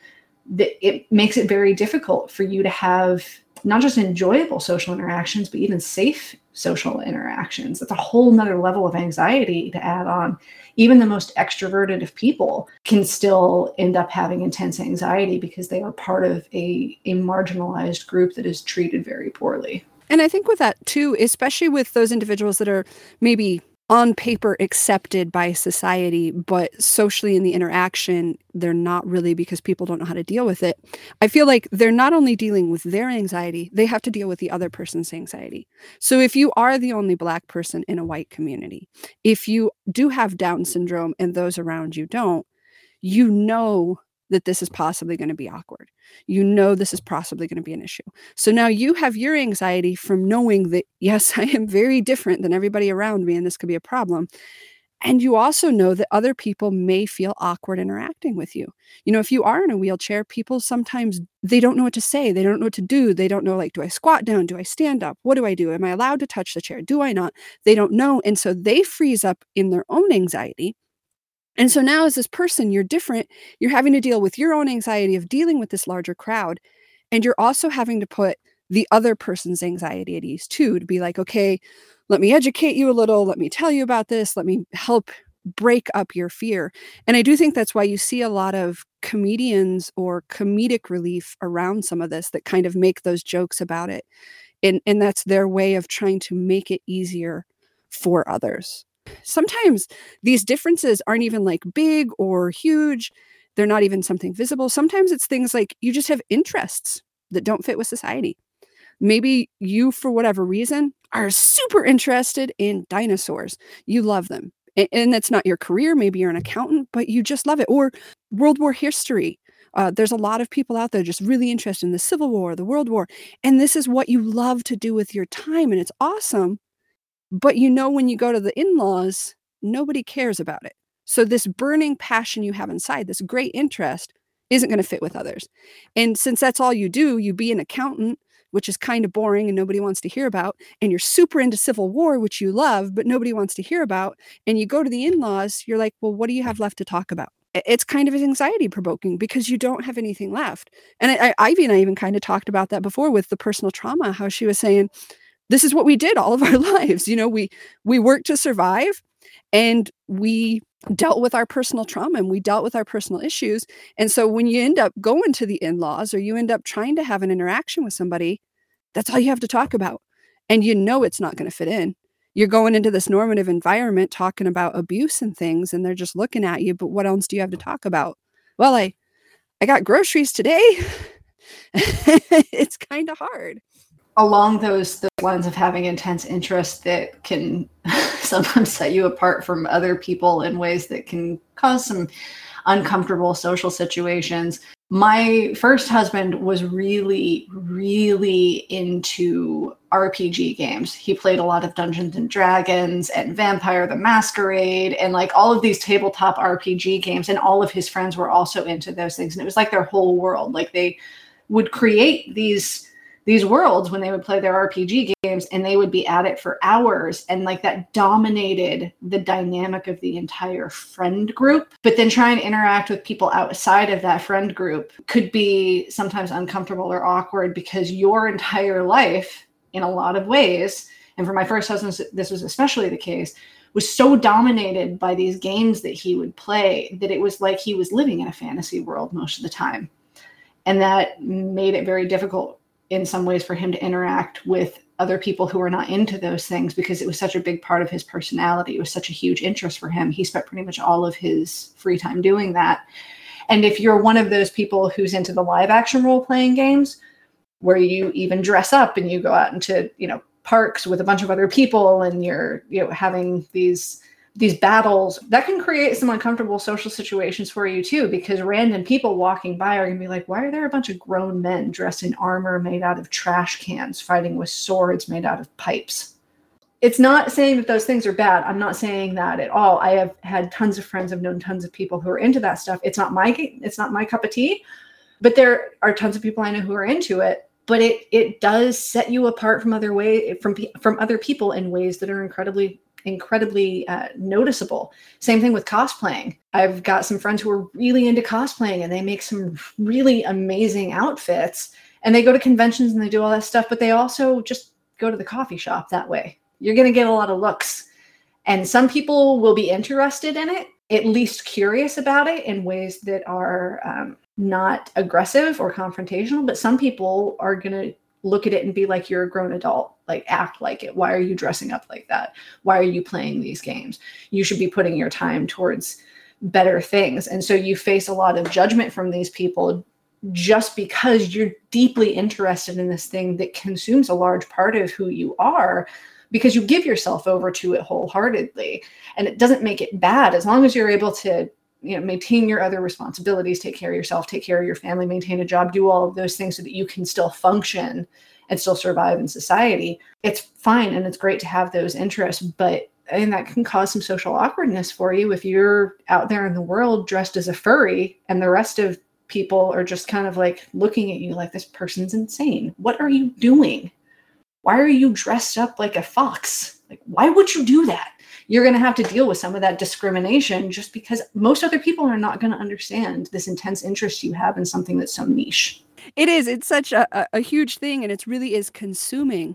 that it makes it very difficult for you to have not just enjoyable social interactions but even safe social interactions. That's a whole nother level of anxiety to add on. Even the most extroverted of people can still end up having intense anxiety because they are part of a, a marginalized group that is treated very poorly. And I think with that too, especially with those individuals that are maybe on paper accepted by society, but socially in the interaction, they're not really because people don't know how to deal with it. I feel like they're not only dealing with their anxiety, they have to deal with the other person's anxiety. So if you are the only Black person in a white community, if you do have Down syndrome and those around you don't, you know that this is possibly going to be awkward. You know this is possibly going to be an issue. So now you have your anxiety from knowing that, yes, I am very different than everybody around me, and this could be a problem. And you also know that other people may feel awkward interacting with you. You know, if you are in a wheelchair, people sometimes they don't know what to say. They don't know what to do. They don't know like do I squat down? Do I stand up? What do I do? Am I allowed to touch the chair? Do I not? They don't know and so they freeze up in their own anxiety and so now, as this person, you're different. You're having to deal with your own anxiety of dealing with this larger crowd. And you're also having to put the other person's anxiety at ease too, to be like, okay, let me educate you a little. Let me tell you about this. Let me help break up your fear. And I do think that's why you see a lot of comedians or comedic relief around some of this that kind of make those jokes about it. And, and that's their way of trying to make it easier for others sometimes these differences aren't even like big or huge. They're not even something visible. Sometimes it's things like you just have interests that don't fit with society. Maybe you, for whatever reason, are super interested in dinosaurs. You love them. And that's not your career. Maybe you're an accountant, but you just love it. Or World War history. Uh, there's a lot of people out there just really interested in the Civil War, the World War. And this is what you love to do with your time. And it's awesome. But you know, when you go to the in laws, nobody cares about it. So, this burning passion you have inside, this great interest, isn't going to fit with others. And since that's all you do, you be an accountant, which is kind of boring and nobody wants to hear about, and you're super into Civil War, which you love, but nobody wants to hear about, and you go to the in laws, you're like, well, what do you have left to talk about? It's kind of anxiety provoking because you don't have anything left. And I, I, Ivy and I even kind of talked about that before with the personal trauma, how she was saying, this is what we did all of our lives you know we we worked to survive and we dealt with our personal trauma and we dealt with our personal issues and so when you end up going to the in-laws or you end up trying to have an interaction with somebody that's all you have to talk about and you know it's not going to fit in. You're going into this normative environment talking about abuse and things and they're just looking at you but what else do you have to talk about? Well i i got groceries today. It's kind of hard along those those lines of having intense interest that can sometimes set you apart from other people in ways that can cause some uncomfortable social situations. My first husband was really, really into RPG games. He played a lot of Dungeons and Dragons and Vampire the Masquerade and like all of these tabletop RPG games. And all of his friends were also into those things. And it was like their whole world. Like they would create these these worlds when they would play their RPG games and they would be at it for hours. And like that dominated the dynamic of the entire friend group. But then trying to interact with people outside of that friend group could be sometimes uncomfortable or awkward because your entire life in a lot of ways and for my first husband this was especially the case was so dominated by these games that he would play that it was like he was living in a fantasy world most of the time. And that made it very difficult in some ways for him to interact with other people who are not into those things because it was such a big part of his personality. It was such a huge interest for him. He spent pretty much all of his free time doing that. And if you're one of those people who's into the live action role playing games, where you even dress up and you go out into, you know, parks with a bunch of other people and you're, you know, having these these battles that can create some uncomfortable social situations for you too because random people walking by are going to be like why are there a bunch of grown men dressed in armor made out of trash cans fighting with swords made out of pipes? It's not saying that those things are bad. I'm not saying that at all. I have had tons of friends i've known tons of people who are into that stuff. It's not my it's not my cup of tea but there are tons of people i know who are into it. But it it does set you apart from other way from from other people in ways that are incredibly incredibly uh, noticeable. Same thing with cosplaying. I've got some friends who are really into cosplaying and they make some really amazing outfits and they go to conventions and they do all that stuff, but they also just go to the coffee shop that way. You're going to get a lot of looks. And some people will be interested in it, at least curious about it in ways that are um, not aggressive or confrontational, but some people are going to look at it and be like you're a grown adult. Like act like it. Why are you dressing up like that? Why are you playing these games? You should be putting your time towards better things. And so you face a lot of judgment from these people just because you're deeply interested in this thing that consumes a large part of who you are because you give yourself over to it wholeheartedly. And it doesn't make it bad. As long as you're able to you know maintain your other responsibilities take care of yourself take care of your family maintain a job do all of those things so that you can still function and still survive in society. It's fine and it's great to have those interests but and that can cause some social awkwardness for you if you're out there in the world dressed as a furry and the rest of people are just kind of like looking at you like this person's insane. What are you doing? Why are you dressed up like a fox? Like why would you do that you're going to have to deal with some of that discrimination just because most other people are not going to understand this intense interest you have in something that's so niche. It is. It's such a, a, huge thing and it really is consuming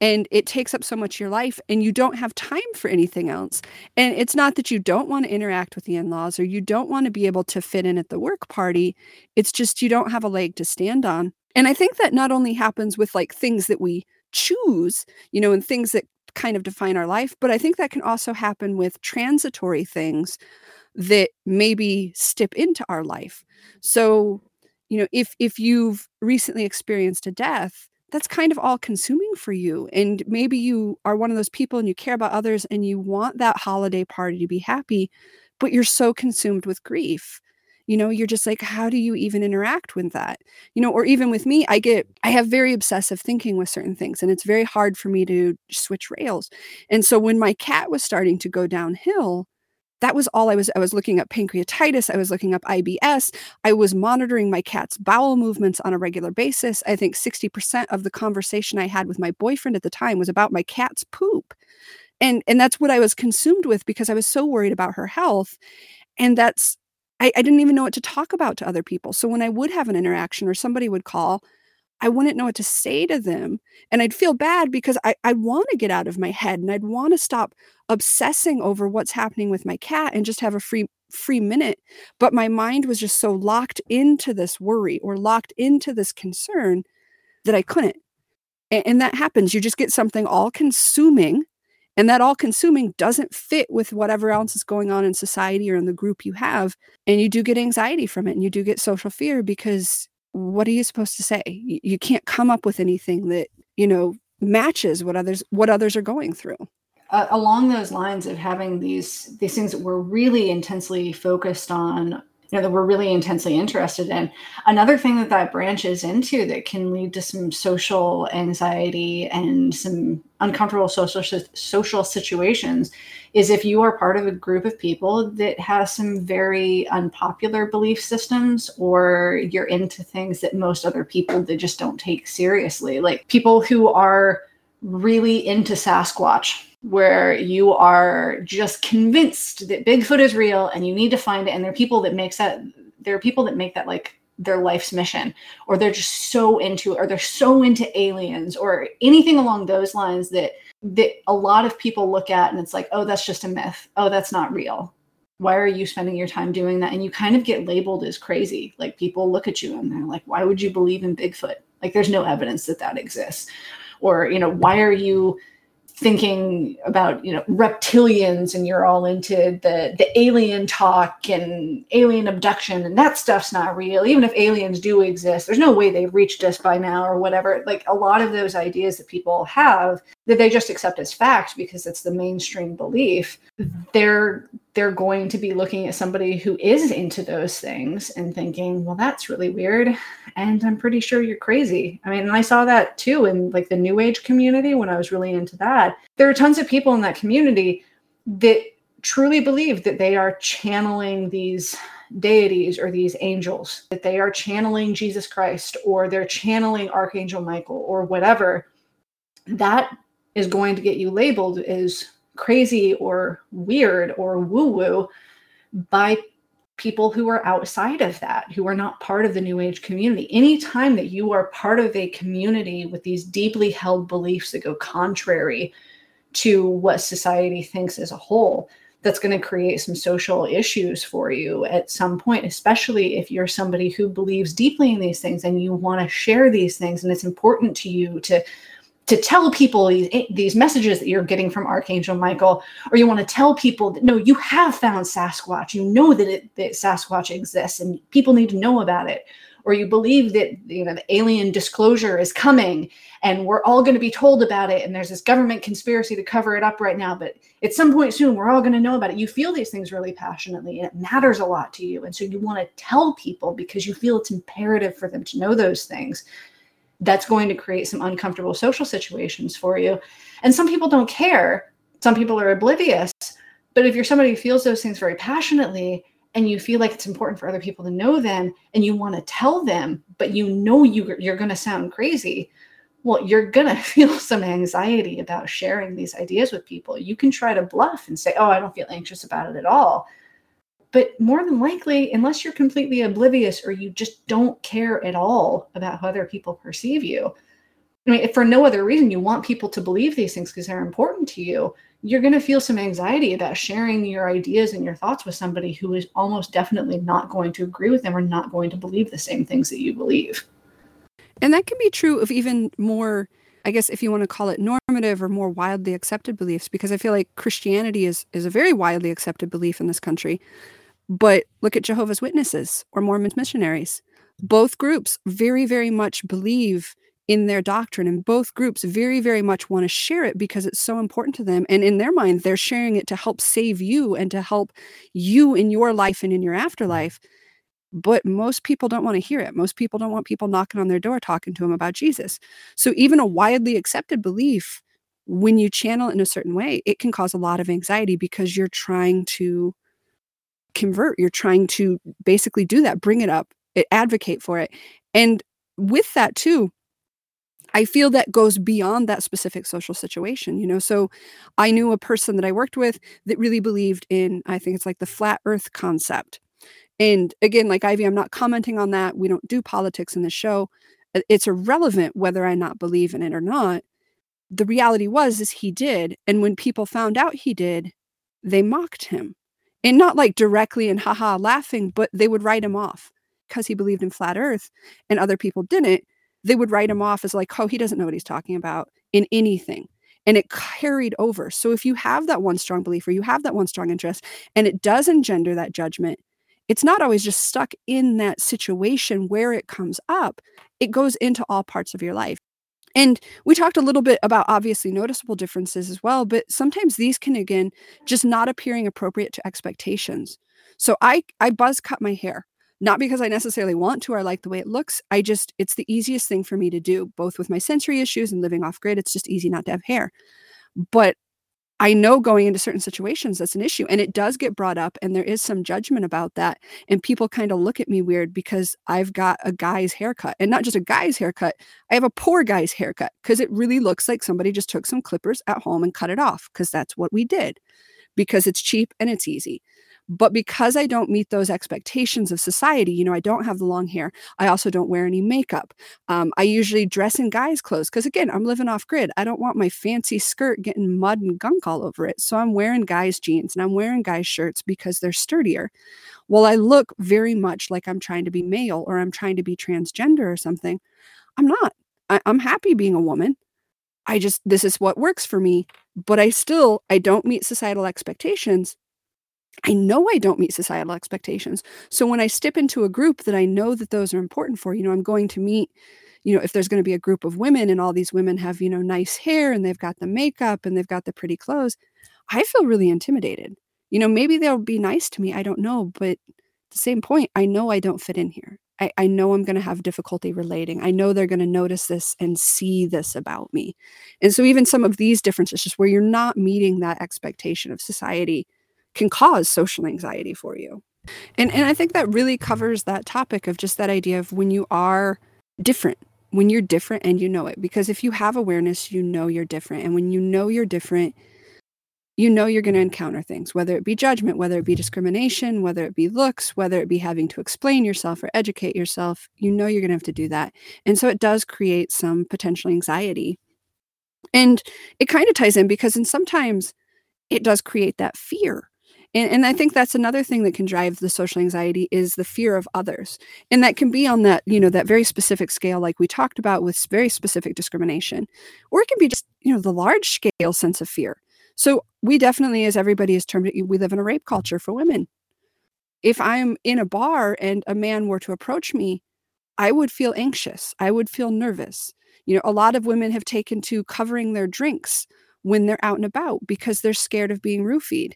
and it takes up so much of your life and you don't have time for anything else. And it's not that you don't want to interact with the in-laws or you don't want to be able to fit in at the work party. It's just you don't have a leg to stand on. And I think that not only happens with like things that we choose, you know, and things that kind of define our life. But I think that can also happen with transitory things that maybe step into our life. So, you know, if if you've recently experienced a death, that's kind of all consuming for you. And maybe you are one of those people and you care about others and you want that holiday party to be happy, but you're so consumed with grief you know you're just like how do you even interact with that? You know or even with me i get i have very obsessive thinking with certain things and it's very hard for me to switch rails. And so when my cat was starting to go downhill that was all i was i was looking up pancreatitis i was looking up ibs i was monitoring my cat's bowel movements on a regular basis. I think 60% of the conversation i had with my boyfriend at the time was about my cat's poop. And and that's what i was consumed with because i was so worried about her health. And that's I, I didn't even know what to talk about to other people. So when I would have an interaction or somebody would call, I wouldn't know what to say to them. And I'd feel bad because I, I want to get out of my head and I'd want to stop obsessing over what's happening with my cat and just have a free free minute. But my mind was just so locked into this worry or locked into this concern that I couldn't. And, and that happens. You just get something all consuming and that all consuming doesn't fit with whatever else is going on in society or in the group you have. And you do get anxiety from it and you do get social fear because what are you supposed to say? You, can't come up with anything that, you know, matches what others what others are going through. Uh, along those lines of having these these things that we're really intensely focused on you know that we're really intensely interested in. Another thing that that branches into that can lead to some social anxiety and some uncomfortable social social situations is if you are part of a group of people that has some very unpopular belief systems or you're into things that most other people that just don't take seriously. Like people who are really into sasquatch where you are just convinced that Bigfoot is real and you need to find it. And there are people that makes that there are people that make that like their life's mission, or they're just so into or they're so into aliens, or anything along those lines that that a lot of people look at and it's like, oh, that's just a myth. Oh, that's not real. Why are you spending your time doing that? And you kind of get labeled as crazy. Like people look at you and they're like, why would you believe in Bigfoot? Like there's no evidence that that exists. Or, you know, why are you thinking about you know reptilians and you're all into the the alien talk and alien abduction and that stuff's not real. Even if aliens do exist there's no way they've reached us by now or whatever. Like a lot of those ideas that people have that they just accept as fact because it's the mainstream belief mm-hmm. they're they're going to be looking at somebody who is into those things and thinking well that's really weird and i'm pretty sure you're crazy. I mean i saw that too in like the new age community when i was really into that. There are tons of people in that community that truly believe that they are channeling these deities or these angels that they are channeling jesus christ or they're channeling archangel michael or whatever. That is going to get you labeled as crazy or weird or woo woo by people who are outside of that, who are not part of the New Age community. Anytime that you are part of a community with these deeply held beliefs that go contrary to what society thinks as a whole, that's going to create some social issues for you at some point, especially if you're somebody who believes deeply in these things and you want to share these things and it's important to you to to tell people these, eh, these messages that you're getting from Archangel Michael, or you want to tell people that no, you have found Sasquatch, you know that, it, that Sasquatch exists, and people need to know about it, or you believe that you know the alien disclosure is coming, and we're all going to be told about it, and there's this government conspiracy to cover it up right now, but at some point soon we're all going to know about it. You feel these things really passionately, and it matters a lot to you, and so you want to tell people because you feel it's imperative for them to know those things that's going to create some uncomfortable social situations for you. And some people don't care. Some people are oblivious. But if you're somebody who feels those things very passionately and you feel like it's important for other people to know them and you want to tell them, but you know you, you're going to sound crazy, well, you're going to feel some anxiety about sharing these ideas with people. You can try to bluff and say, oh, I don't feel anxious about it at all. But more than likely, unless you're completely oblivious or you just don't care at all about how other people perceive you, I mean, if for no other reason you want people to believe these things because they're important to you, you're going to feel some anxiety about sharing your ideas and your thoughts with somebody who is almost definitely not going to agree with them or not going to believe the same things that you believe. And that can be true of even more, I guess, if you want to call it normative or more widely accepted beliefs, because I feel like Christianity is, is a very widely accepted belief in this country. But look at Jehovah's Witnesses or Mormon missionaries. Both groups very, very much believe in their doctrine, and both groups very, very much want to share it because it's so important to them. And in their mind, they're sharing it to help save you and to help you in your life and in your afterlife. But most people don't want to hear it. Most people don't want people knocking on their door talking to them about Jesus. So even a widely accepted belief, when you channel it in a certain way, it can cause a lot of anxiety because you're trying to convert you're trying to basically do that bring it up advocate for it. And with that too i feel that goes beyond that specific social situation you know? So i knew a person that i worked with that really believed in i think it's like the flat earth concept. And again like ivy i'm not commenting on that. We don't do politics in the show. It's irrelevant whether i not believe in it or not. The reality was is he did. And when people found out he did they mocked him and not like directly and haha laughing, but they would write him off because he believed in flat earth and other people didn't. They would write him off as like, oh, he doesn't know what he's talking about in anything. And it carried over. So if you have that one strong belief or you have that one strong interest and it does engender that judgment, it's not always just stuck in that situation where it comes up. It goes into all parts of your life. And we talked a little bit about obviously noticeable differences as well, but sometimes these can, again, just not appearing appropriate to expectations. So I I buzz cut my hair not because I necessarily want to or like the way it looks. I just, it's the easiest thing for me to do, both with my sensory issues and living off grid. It's just easy not to have hair. But I know going into certain situations that's an issue and it does get brought up and there is some judgment about that and people kind of look at me weird because I've got a guy's haircut and not just a guy's haircut I have a poor guy's haircut because it really looks like somebody just took some clippers at home and cut it off because that's what we did because it's cheap and it's easy but because I don't meet those expectations of society, you know, I don't have the long hair. I also don't wear any makeup. Um, I usually dress in guys' clothes because, again, I'm living off grid. I don't want my fancy skirt getting mud and gunk all over it. So I'm wearing guys' jeans and I'm wearing guys' shirts because they're sturdier. Well, I look very much like I'm trying to be male or I'm trying to be transgender or something. I'm not. I, I'm happy being a woman. I just, this is what works for me. But I still, I don't meet societal expectations I know I don't meet societal expectations. So when I step into a group that I know that those are important for, you know, I'm going to meet, you know, if there's going to be a group of women and all these women have, you know, nice hair and they've got the makeup and they've got the pretty clothes, I feel really intimidated. You know, maybe they'll be nice to me. I don't know. But at the same point, I know I don't fit in here. I, I know I'm going to have difficulty relating. I know they're going to notice this and see this about me. And so, even some of these differences, just where you're not meeting that expectation of society, can cause social anxiety for you. And and I think that really covers that topic of just that idea of when you are different, when you're different and you know it. Because if you have awareness, you know you're different. And when you know you're different, you know you're going to encounter things, whether it be judgment, whether it be discrimination, whether it be looks, whether it be having to explain yourself or educate yourself, you know you're going to have to do that. And so it does create some potential anxiety. And it kind of ties in because and sometimes it does create that fear and, and i think that's another thing that can drive the social anxiety is the fear of others. And that can be on that you know that very specific scale like we talked about with very specific discrimination or it can be just you know the large scale sense of fear. So we definitely as everybody has termed it we live in a rape culture for women. If i'm in a bar and a man were to approach me i would feel anxious. I would feel nervous. You know a lot of women have taken to covering their drinks when they're out and about because they're scared of being roofied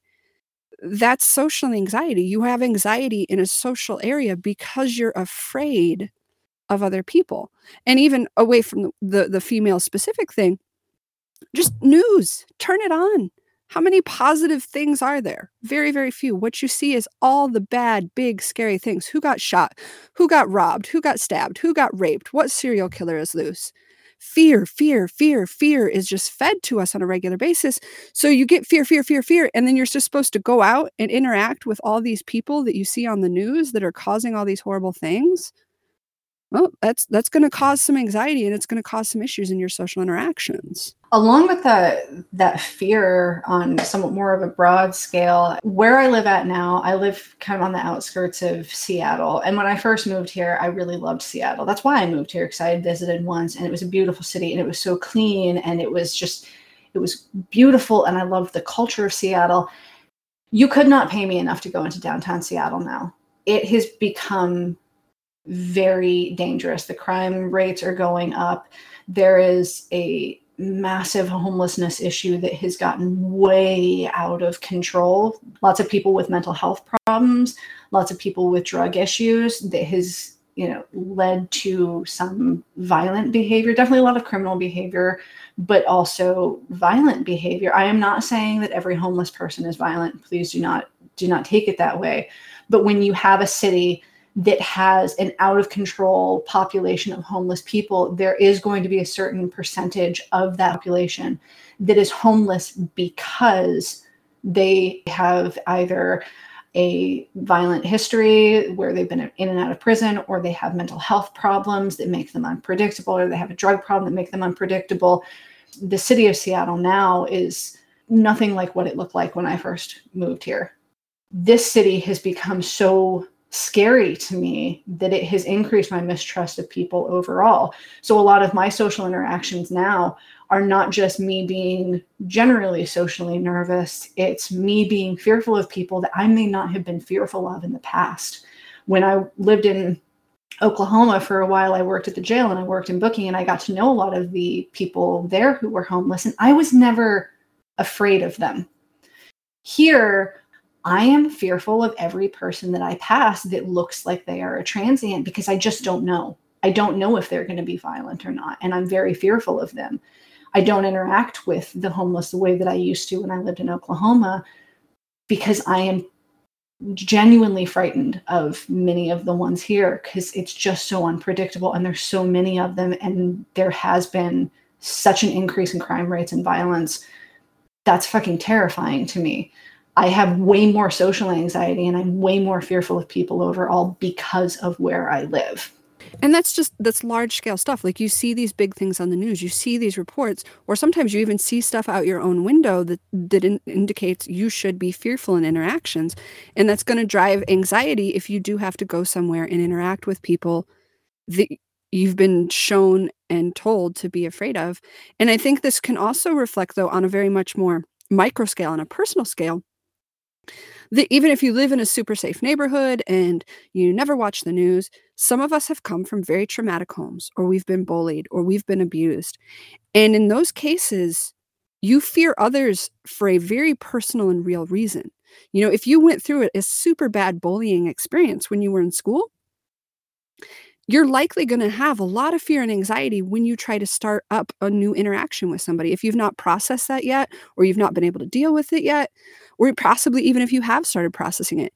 that's social anxiety. You have anxiety in a social area because you're afraid of other people. And even away from the, the, the female specific thing, just news, turn it on. How many positive things are there? Very, very few. What you see is all the bad, big, scary things. Who got shot? Who got robbed? Who got stabbed? Who got raped? What serial killer is loose? Fear, fear, fear, fear is just fed to us on a regular basis. So you get fear, fear, fear, fear. And then you're just supposed to go out and interact with all these people that you see on the news that are causing all these horrible things well that's that's going to cause some anxiety and it's going to cause some issues in your social interactions along with that that fear on somewhat more of a broad scale where i live at now i live kind of on the outskirts of seattle and when i first moved here i really loved seattle that's why i moved here because i had visited once and it was a beautiful city and it was so clean and it was just it was beautiful and i loved the culture of seattle you could not pay me enough to go into downtown seattle now it has become very dangerous. The crime rates are going up. There is a massive homelessness issue that has gotten way out of control. Lots of people with mental health problems, lots of people with drug issues that has, you know, led to some violent behavior, definitely a lot of criminal behavior, but also violent behavior. I am not saying that every homeless person is violent. Please do not do not take it that way. But when you have a city that has an out of control population of homeless people, there is going to be a certain percentage of that population that is homeless because they have either a violent history where they've been in and out of prison or they have mental health problems that make them unpredictable or they have a drug problem that make them unpredictable. The city of seattle now is nothing like what it looked like when i first moved here. This city has become so scary to me that it has increased my mistrust of people overall. So a lot of my social interactions now are not just me being generally socially nervous, it's me being fearful of people that I may not have been fearful of in the past. When I lived in Oklahoma for a while, I worked at the jail and I worked in booking, and I got to know a lot of the people there who were homeless, and I was never afraid of them. Here, I am fearful of every person that I pass that looks like they are a transient because I just don't know. I don't know if they're going to be violent or not. And I'm very fearful of them. I don't interact with the homeless the way that I used to when I lived in Oklahoma because I am genuinely frightened of many of the ones here because it's just so unpredictable and there's so many of them and there has been such an increase in crime rates and violence that's fucking terrifying to me i have way more social anxiety and i'm way more fearful of people overall because of where i live and that's just that's large scale stuff. Like you see these big things on the news, you see these reports, or sometimes you even see stuff out your own window that that in, indicates you should be fearful in interactions, and that's going to drive anxiety if you do have to go somewhere and interact with people that you've been shown and told to be afraid of. And I think this can also reflect though on a very much more micro scale and a personal scale that even if you live in a super safe neighborhood and you never watch the news, some of us have come from very traumatic homes, or we've been bullied, or we've been abused. And in those cases, you fear others for a very personal and real reason. You know, if you went through a super bad bullying experience when you were in school, you're likely going to have a lot of fear and anxiety when you try to start up a new interaction with somebody. If you've not processed that yet, or you've not been able to deal with it yet, or possibly even if you have started processing it,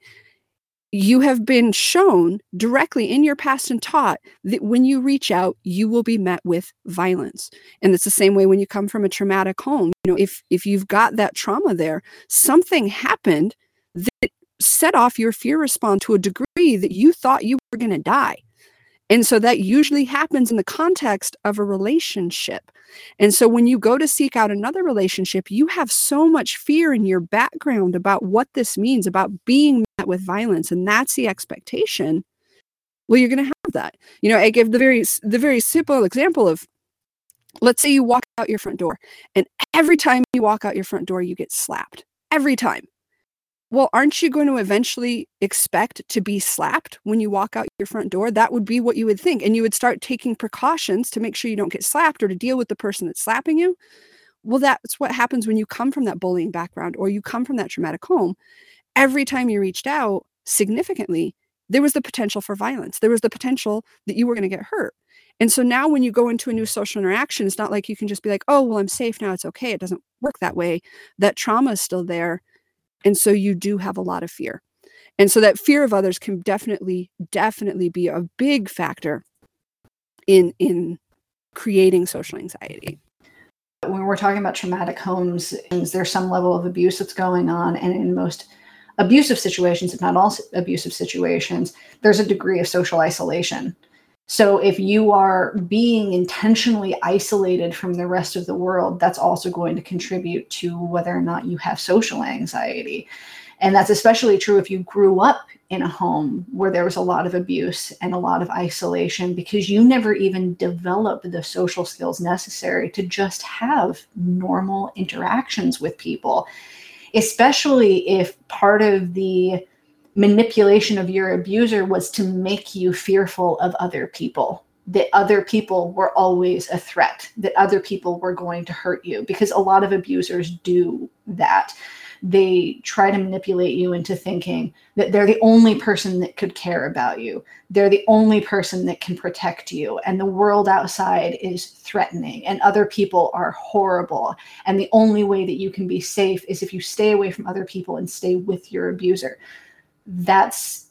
you have been shown directly in your past and taught that when you reach out you will be met with violence. And it's the same way when you come from a traumatic home. You know if if you've got that trauma there something happened that set off your fear response to a degree that you thought you were going to die and so that usually happens in the context of a relationship. And so when you go to seek out another relationship, you have so much fear in your background about what this means, about being met with violence. And that's the expectation. Well, you're going to have that. You know, I give the very the very simple example of let's say you walk out your front door and every time you walk out your front door you get slapped. Every time well, aren't you going to eventually expect to be slapped when you walk out your front door? That would be what you would think. And you would start taking precautions to make sure you don't get slapped or to deal with the person that's slapping you. Well, that's what happens when you come from that bullying background or you come from that traumatic home. Every time you reached out significantly, there was the potential for violence. There was the potential that you were going to get hurt. And so now when you go into a new social interaction, it's not like you can just be like, oh, well, I'm safe now. It's okay. It doesn't work that way. That trauma is still there and so you do have a lot of fear. And so that fear of others can definitely, definitely be a big factor in in creating social anxiety. When we're talking about traumatic homes, there's some level of abuse that's going on. And in most abusive situations, if not all abusive situations, there's a degree of social isolation. So if you are being intentionally isolated from the rest of the world, that's also going to contribute to whether or not you have social anxiety. And that's especially true if you grew up in a home where there was a lot of abuse and a lot of isolation because you never even developed the social skills necessary to just have normal interactions with people, especially if part of the manipulation of your abuser was to make you fearful of other people. That other people were always a threat. That other people were going to hurt you. Because a lot of abusers do that. They try to manipulate you into thinking that they're the only person that could care about you. They're the only person that can protect you. And the world outside is threatening. And other people are horrible. And the only way that you can be safe is if you stay away from other people and stay with your abuser that's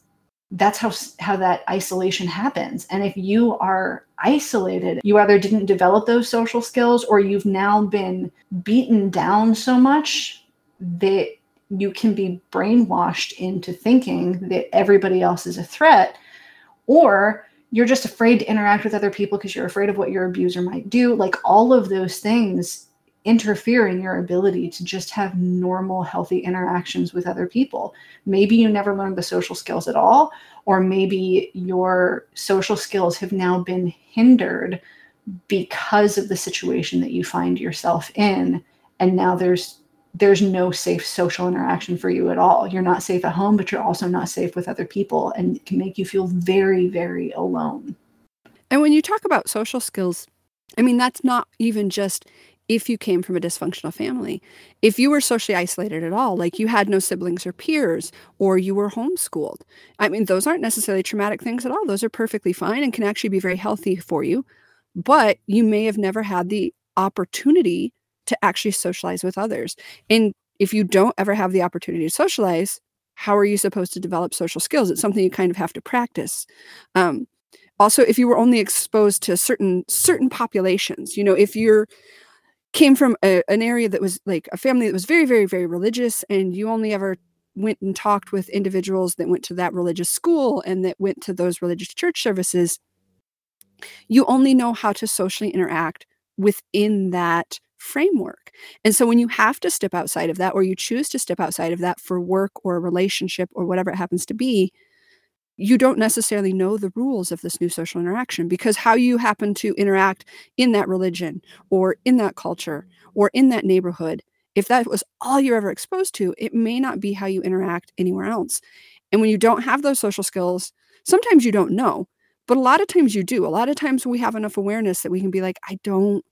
that's how how that isolation happens. And if you are isolated you either didn't develop those social skills or you've now been beaten down so much that you can be brainwashed into thinking that everybody else is a threat or you're just afraid to interact with other people because you're afraid of what your abuser might do like all of those things interfere in your ability to just have normal, healthy interactions with other people. Maybe you never learned the social skills at all, or maybe your social skills have now been hindered because of the situation that you find yourself in and now there's there's no safe social interaction for you at all you're not safe at home but you're also not safe with other people and it can make you feel very very alone and when you talk about social skills i mean that's not even just if you came from a dysfunctional family. If you were socially isolated at all, like you had no siblings or peers, or you were homeschooled, I mean, those aren't necessarily traumatic things at all. Those are perfectly fine and can actually be very healthy for you. But you may have never had the opportunity to actually socialize with others. And if you don't ever have the opportunity to socialize, how are you supposed to develop social skills? It's something you kind of have to practice. Um, also, if you were only exposed to certain certain populations, you know, if you're came from a, an area that was like a family that was very, very, very religious, and you only ever went and talked with individuals that went to that religious school and that went to those religious church services, you only know how to socially interact within that framework. And so when you have to step outside of that, or you choose to step outside of that for work or a relationship or whatever it happens to be, you don't necessarily know the rules of this new social interaction because how you happen to interact in that religion or in that culture or in that neighborhood, if that was all you're ever exposed to, it may not be how you interact anywhere else. And when you don't have those social skills, sometimes you don't know, but a lot of times you do. A lot of times we have enough awareness that we can be like, I don't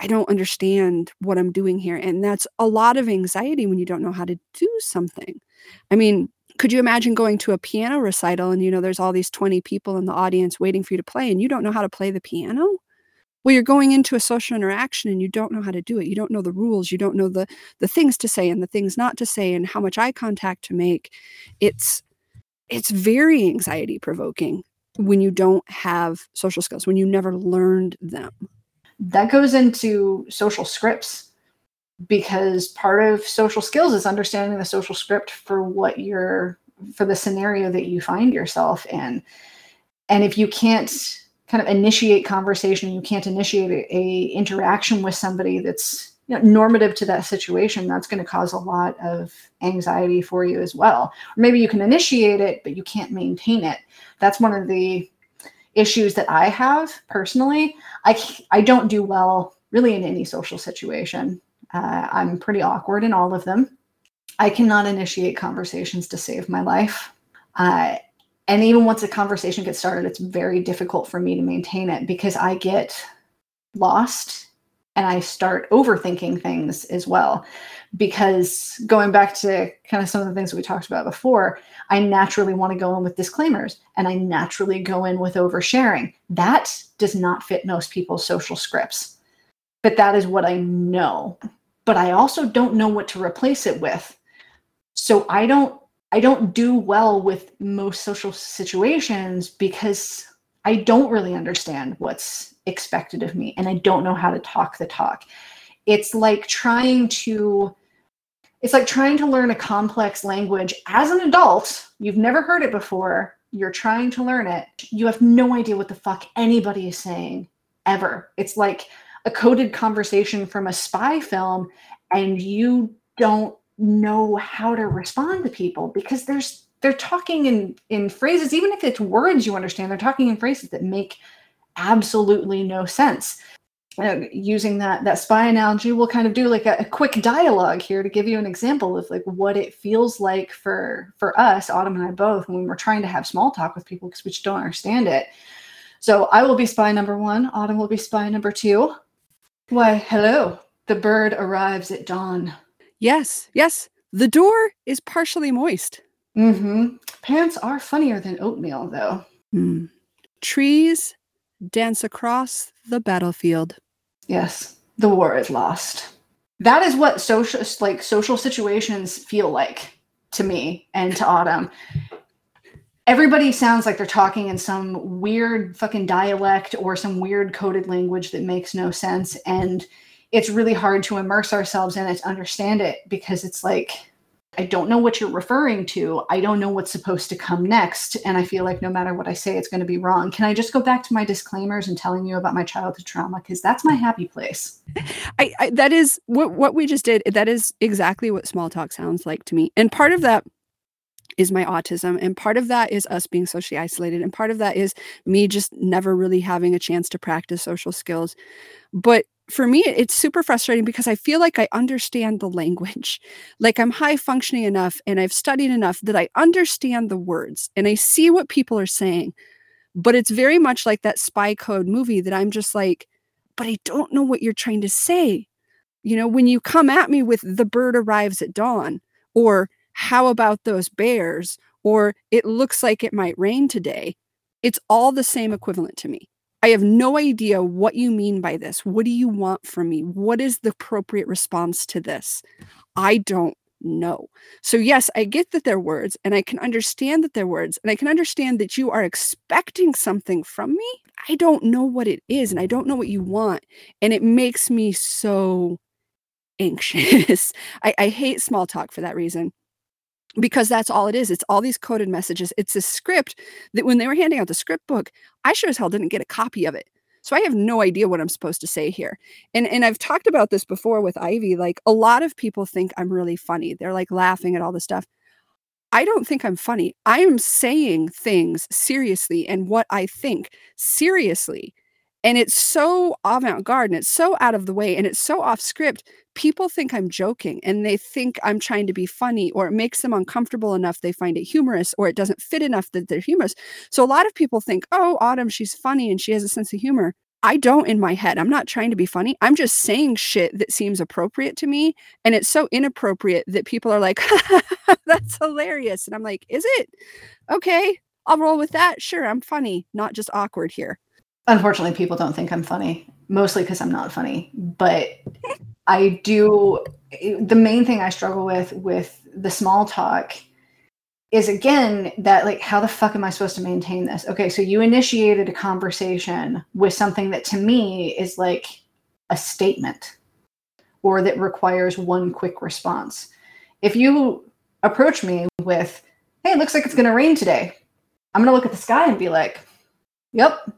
I don't understand what I'm doing here. And that's a lot of anxiety when you don't know how to do something. I mean, could you imagine going to a piano recital and you know there's all these 20 people in the audience waiting for you to play and you don't know how to play the piano? Well, you're going into a social interaction and you don't know how to do it. You don't know the rules, you don't know the the things to say and the things not to say and how much eye contact to make. It's it's very anxiety provoking when you don't have social skills, when you never learned them that goes into social scripts because part of social skills is understanding the social script for what you're for the scenario that you find yourself in. And if you can't kind of initiate conversation you can't initiate a, a interaction with somebody that's you know, normative to that situation that's going to cause a lot of anxiety for you as well. Or maybe you can initiate it but you can't maintain it. That's one of the issues that I have personally, I I don't do well really in any social situation. Uh, I'm pretty awkward in all of them. I cannot initiate conversations to save my life. Uh, and even once a conversation gets started, it's very difficult for me to maintain it because I get lost and I start overthinking things as well. Because going back to kind of some of the things that we talked about before, I naturally want to go in with disclaimers and I naturally go in with oversharing. That does not fit most people's social scripts. But that is what I know. But I also don't know what to replace it with. So I don't I don't do well with most social situations because I don't really understand what's expected of me and I don't know how to talk the talk. It's like trying to it's like trying to learn a complex language as an adult. You've never heard it before. You're trying to learn it. You have no idea what the fuck anybody is saying ever. It's like a coded conversation from a spy film and you don't know how to respond to people because there's they're talking in in phrases even if it's words you understand they're talking in phrases that make absolutely no sense. Uh, using that that spy analogy we'll kind of do like a, a, quick dialogue here to give you an example of like what it feels like for for us autumn and i both when we're trying to have small talk with people because we just don't understand it. So i will be spy number one autumn will be spy number two why hello the bird arrives at dawn yes yes the door is partially moist Mm-hmm. Pants are funnier than oatmeal, though. Mm. Trees dance across the battlefield. Yes, the war is lost. That is what social like social situations feel like to me and to Autumn. Everybody sounds like they're talking in some weird fucking dialect or some weird coded language that makes no sense. And it's really hard to immerse ourselves in it to understand it because it's like I don't know what you're referring to. I don't know what's supposed to come next. And I feel like no matter what I say, it's going to be wrong. Can I just go back to my disclaimers and telling you about my childhood trauma? Because that's my happy place. I, I, that is what, what we just did. That is exactly what small talk sounds like to me. And part of that is my autism. And part of that is us being socially isolated. And part of that is me just never really having a chance to practice social skills. But for me, it's super frustrating because I feel like I understand the language. Like I'm high functioning enough and I've studied enough that I understand the words and I see what people are saying. But it's very much like that spy code movie that I'm just like, but I don't know what you're trying to say. You know, when you come at me with the bird arrives at dawn, or how about those bears, or it looks like it might rain today, it's all the same equivalent to me. I have no idea what you mean by this. What do you want from me? What is the appropriate response to this? I don't know. So, yes, I get that they're words and I can understand that they're words and I can understand that you are expecting something from me. I don't know what it is and I don't know what you want. And it makes me so anxious. I, I hate small talk for that reason because that's all it is. It's all these coded messages. It's a script that when they were handing out the script book, I sure as hell didn't get a copy of it. So I have no idea what I'm supposed to say here. And and I've talked about this before with Ivy. Like a lot of people think I'm really funny. They're like laughing at all this stuff. I don't think I'm funny. I am saying things seriously and what I think seriously. And it's so avant garde and it's so out of the way and it's so off script people think I'm joking and they think I'm trying to be funny or it makes them uncomfortable enough they find it humorous or it doesn't fit enough that they're humorous. So a lot of people think, "Oh, Autumn, she's funny and she has a sense of humor." I don't in my head. I'm not trying to be funny. I'm just saying shit that seems appropriate to me and it's so inappropriate that people are like, "That's hilarious." And I'm like, "Is it? Okay, I'll roll with that. Sure, I'm funny, not just awkward here." Unfortunately, people don't think I'm funny, mostly because I'm not funny. But I do the main thing I struggle with with the small talk is again that like how the fuck am I supposed to maintain this? Okay, so you initiated a conversation with something that to me is like a statement or that requires one quick response. If you approach me with, "Hey, it looks like it's going to rain today." I'm going to look at the sky and be like, "Yep,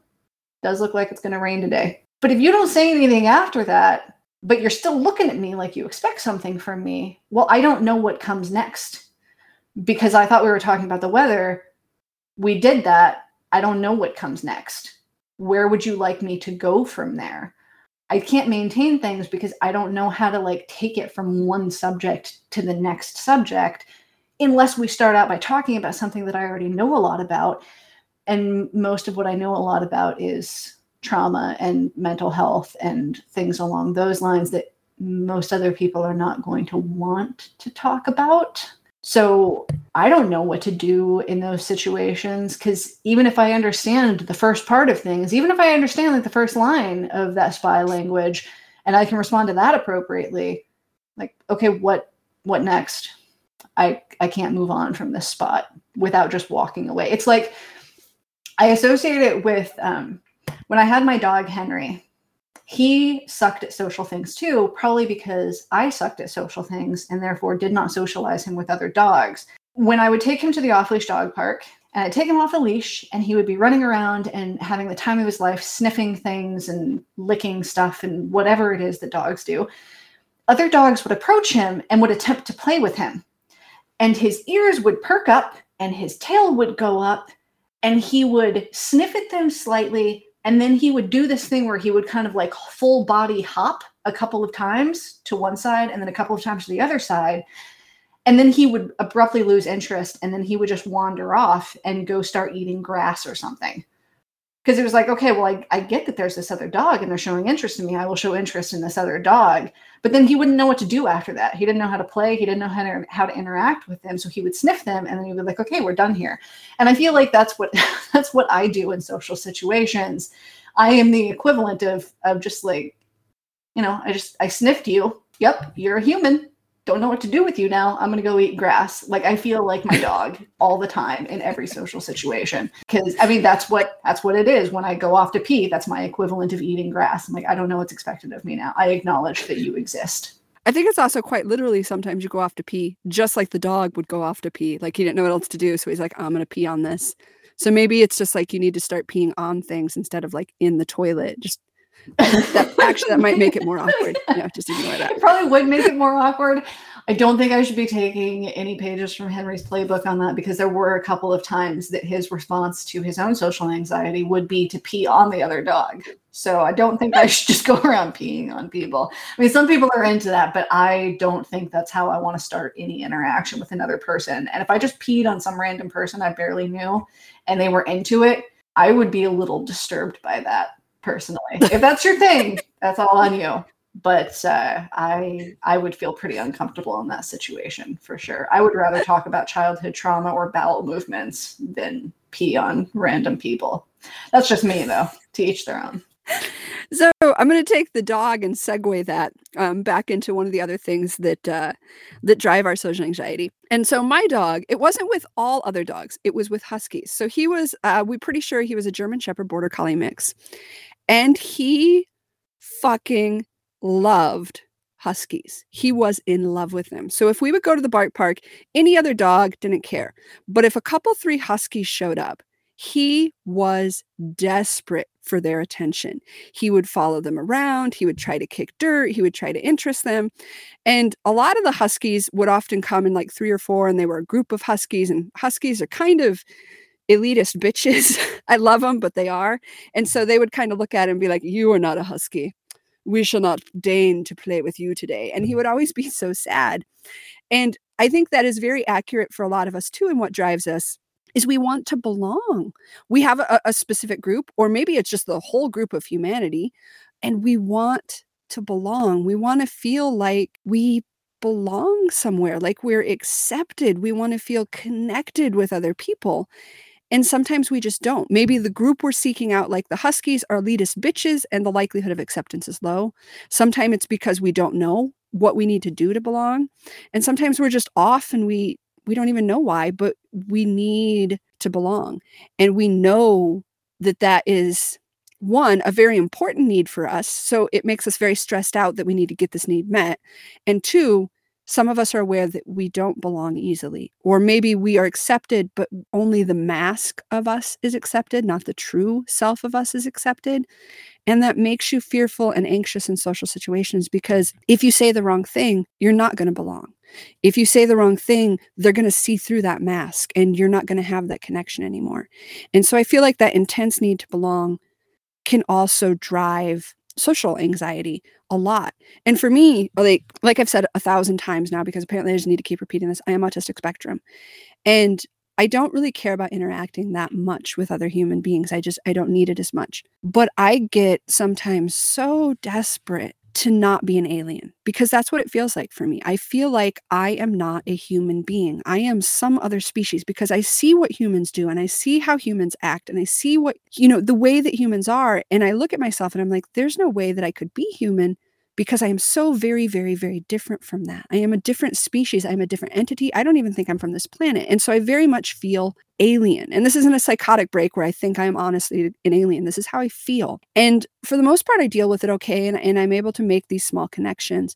does look like it's going to rain today." But if you don't say anything after that, but you're still looking at me like you expect something from me. Well, I don't know what comes next because I thought we were talking about the weather. We did that. I don't know what comes next. Where would you like me to go from there? I can't maintain things because I don't know how to like take it from one subject to the next subject unless we start out by talking about something that I already know a lot about. And most of what I know a lot about is trauma and mental health and things along those lines that most other people are not going to want to talk about. So I don't know what to do in those situations because even if I understand the first part of things, even if I understand like the first line of that spy language and I can respond to that appropriately, like, okay, what what next? I I can't move on from this spot without just walking away. It's like I associate it with um, when I had my dog Henry, he sucked at social things too, probably because I sucked at social things and therefore did not socialize him with other dogs. When I would take him to the off leash dog park, and I'd take him off the leash, and he would be running around and having the time of his life, sniffing things and licking stuff and whatever it is that dogs do. Other dogs would approach him and would attempt to play with him. And his ears would perk up and his tail would go up, and he would sniff at them slightly and then he would do this thing where he would kind of like full body hop a couple of times to one side and then a couple of times to the other side and then he would abruptly lose interest and then he would just wander off and go start eating grass or something. Because it was like okay well I, I get that there's this other dog and they're showing interest in me. I will show interest in this other dog but then he wouldn't know what to do after that. He didn't know how to play. He didn't know how to how to interact with them. So he would sniff them and then he would be like okay we're done here. And i feel like that's what that's what i do in social situations. I am the equivalent of of just like you know i just i sniffed you. Yep you're a human don't know what to do with you now. I'm going to go eat grass. Like I feel like my dog all the time in every social situation. Cuz I mean that's what that's what it is when I go off to pee. That's my equivalent of eating grass. I'm like I don't know what's expected of me now. I acknowledge that you exist. I think it's also quite literally sometimes you go off to pee just like the dog would go off to pee. Like he didn't know what else to do, so he's like I'm going to pee on this. So maybe it's just like you need to start peeing on things instead of like in the toilet. Just that, actually that might make it more awkward. Yeah, just ignore that. It probably would make it more awkward. I don't think I should be taking any pages from Henry's playbook on that because there were a couple of times that his response to his own social anxiety would be to pee on the other dog. So I don't think I should just go around peeing on people. I mean, some people are into that, but I don't think that's how I want to start any interaction with another person. And if I just peed on some random person I barely knew and they were into it, I would be a little disturbed by that personally. if that's your thing, that's all on you. but uh, I I would feel pretty uncomfortable in that situation for sure. I would rather talk about childhood trauma or bowel movements than pee on random people. That's just me though. To each their own. So I'm going to take the dog and segue that um, back into one of the other things that uh, that drive our social anxiety. And so my dog, it wasn't with all other dogs; it was with huskies. So he was, uh, we pretty sure he was a German Shepherd Border Collie mix, and he fucking loved huskies. He was in love with them. So if we would go to the bark park, any other dog didn't care. But if a couple three huskies showed up, he was desperate for their attention. He would follow them around, he would try to kick dirt, he would try to interest them. And a lot of the huskies would often come in like three or four, and they were a group of huskies, and huskies are kind of elitist bitches. I love them, but they are. And so mm-hmm. they would kind of look at him and be like, You are not a husky. We shall not deign to play with you today. And he mm-hmm. would always be so sad. And I think that is very accurate for a lot of us too, and what drives us is we want to belong. We have a, a, specific group, or maybe it's just the whole group of humanity, and we want to belong. We want to feel like we belong somewhere, like we're accepted. We want to feel connected with other people. And sometimes we just don't. Maybe the group we're seeking out, like the Huskies, are elitist bitches, and the likelihood of acceptance is low. Sometimes it's because we don't know what we need to do to belong. And sometimes we're just off and we we don't even know why, but we need to belong. And we know that that is one, a very important need for us. So it makes us very stressed out that we need to get this need met. And two, some of us are aware that we don't belong easily, or maybe we are accepted, but only the mask of us is accepted, not the true self of us is accepted. And that makes you fearful and anxious in social situations because if you say the wrong thing, you're not going to belong. If you say the wrong thing, they're going to see through that mask and you're not going to have that connection anymore. And so I feel like that intense need to belong can also drive social anxiety a lot. And for me, like like I've said a thousand times now because apparently I just need to keep repeating this, I am autistic spectrum. And I don't really care about interacting that much with other human beings. I just I don't need it as much. But I get sometimes so desperate to not be an alien because that's what it feels like for me. I feel like I am not a human being. I am some other species because I see what humans do and I see how humans act and I see what, you know, the way that humans are. And I look at myself and I'm like, there's no way that I could be human because I am so very, very, very different from that. I am a different species. I'm a different entity. I don't even think I'm from this planet. And so I very much feel alien. And this isn't a psychotic break where I think I'm honestly an alien. This is how I feel. And for the most part, I deal with it okay. And, and I'm able to make these small connections.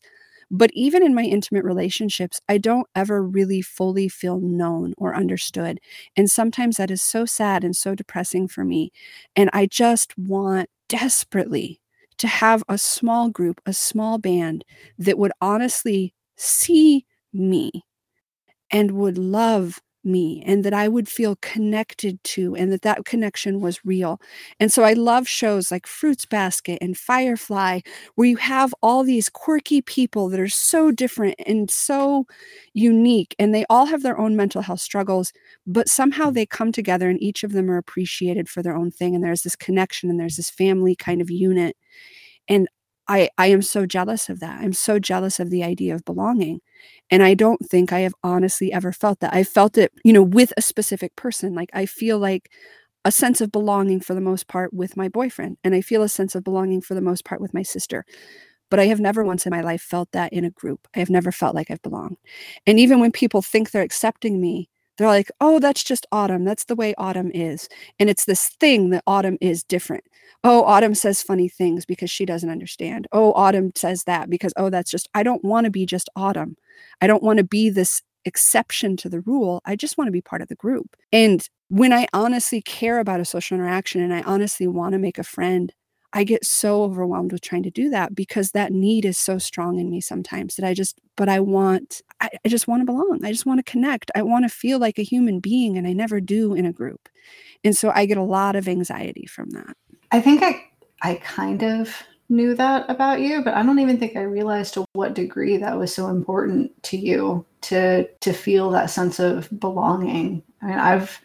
But even in my intimate relationships, I don't ever really fully feel known or understood. And sometimes that is so sad and so depressing for me. And I just want desperately to have a small group, a small band that would honestly see me and would love me and that I would feel connected to and that that connection was real. And so I love shows like Fruits Basket and Firefly where you have all these quirky people that are so different and so unique and they all have their own mental health struggles but somehow they come together and each of them are appreciated for their own thing and there's this connection and there's this family kind of unit. And I I am so jealous of that. I'm so jealous of the idea of belonging. And I don't think I have honestly ever felt that. I felt it, you know, with a specific person. Like I feel like a sense of belonging for the most part with my boyfriend, and I feel a sense of belonging for the most part with my sister. But I have never once in my life felt that in a group. I have never felt like I've belonged. And even when people think they're accepting me, they're like, oh, that's just autumn. That's the way autumn is. And it's this thing that autumn is different. Oh, autumn says funny things because she doesn't understand. Oh, autumn says that because, oh, that's just, I don't want to be just autumn. I don't want to be this exception to the rule. I just want to be part of the group. And when I honestly care about a social interaction and I honestly want to make a friend, I get so overwhelmed with trying to do that because that need is so strong in me sometimes that I just, but I want, I, I just want to belong. I just want to connect. I want to feel like a human being, and I never do in a group. And so I get a lot of anxiety from that. I think I, I kind of knew that about you, but I don't even think I realized to what degree that was so important to you to to feel that sense of belonging. I mean, I've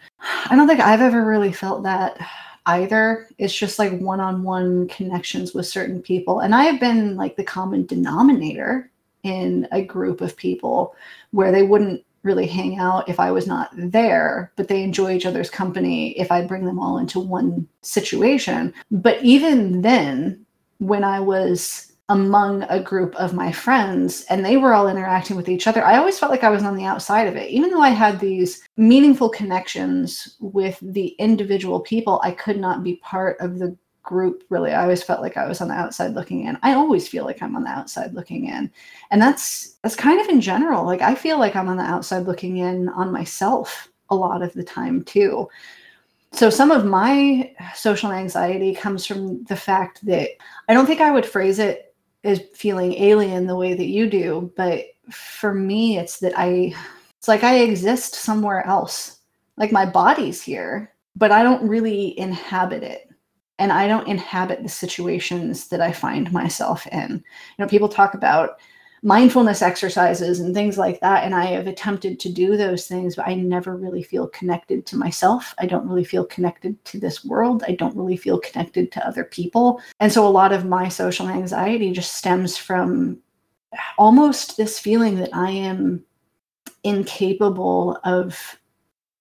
I don't think I've ever really felt that either. It's just like one on one connections with certain people. And I have been like the common denominator in a group of people where they wouldn't really hang out if I was not there, but they enjoy each other's company if I bring them all into one situation. But even then, when I was among a group of my friends and they were all interacting with each other, I always felt like I was on the outside of it. Even though I had these meaningful connections with the individual people, I could not be part of the group really. I always felt like I was on the outside looking in. I always feel like I'm on the outside looking in. And that's that's kind of in general. Like I feel like I'm on the outside looking in on myself a lot of the time too so some of my social anxiety comes from the fact that I don't think I would phrase it is feeling alien the way that you do but for me it's that i it's like i exist somewhere else. Like my body's here but i don't really inhabit it. And i don't inhabit the situations that i find myself in. You know people talk about mindfulness exercises and things like that. And I have attempted to do those things, but I never really feel connected to myself. I don't really feel connected to this world. I don't really feel connected to other people. And so a lot of my social anxiety just stems from almost this feeling that I am incapable of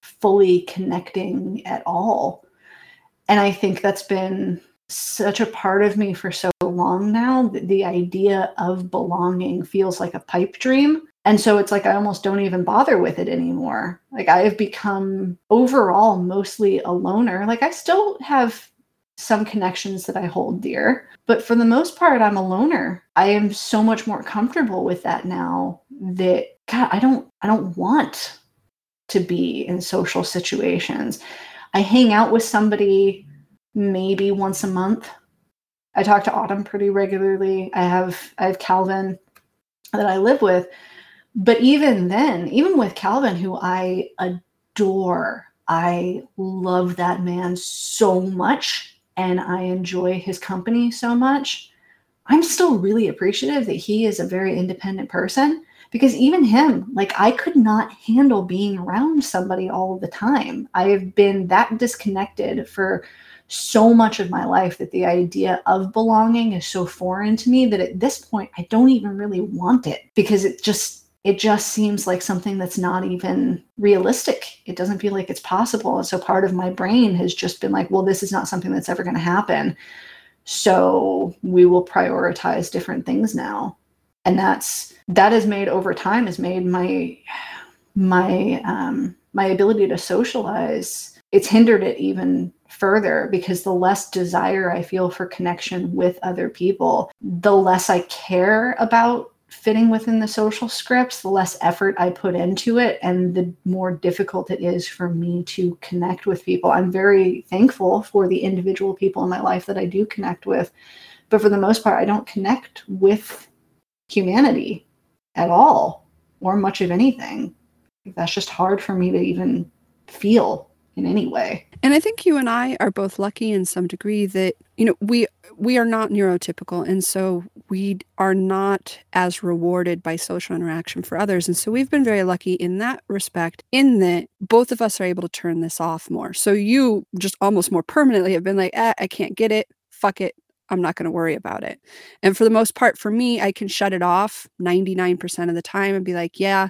fully connecting at all. And I think that's been such a part of me for so long now that the idea of belonging feels like a pipe dream. And so it's like I almost don't even bother with it anymore. Like I have become overall mostly a loner. Like I still have some connections that I hold dear, but for the most part, I'm a loner. I am so much more comfortable with that now that God, I don't I don't want to be in social situations. I hang out with somebody maybe once a month. I talk to Autumn pretty regularly. I have I have Calvin that I live with. But even then, even with Calvin, who I adore, I love that man so much and I enjoy his company so much. I'm still really appreciative that he is a very independent person because even him, like I could not handle being around somebody all the time. I have been that disconnected for so much of my life that the idea of belonging is so foreign to me that at this point I don't even really want it because it just it just seems like something that's not even realistic. It doesn't feel like it's possible. And so part of my brain has just been like, well, this is not something that's ever going to happen. So we will prioritize different things now. And that's that has made over time has made my my um my ability to socialize it's hindered it even further because the less desire I feel for connection with other people, the less I care about fitting within the social scripts, the less effort I put into it, and the more difficult it is for me to connect with people. I'm very thankful for the individual people in my life that I do connect with, but for the most part, I don't connect with humanity at all or much of anything. That's just hard for me to even feel in any way. And I think you and I are both lucky in some degree that you know we we are not neurotypical and so we are not as rewarded by social interaction for others and so we've been very lucky in that respect in that both of us are able to turn this off more. So you just almost more permanently have been like, eh, I can't get it. Fuck it. I'm not going to worry about it. And for the most part, for me, I can shut it off 99% of the time and be like, yeah,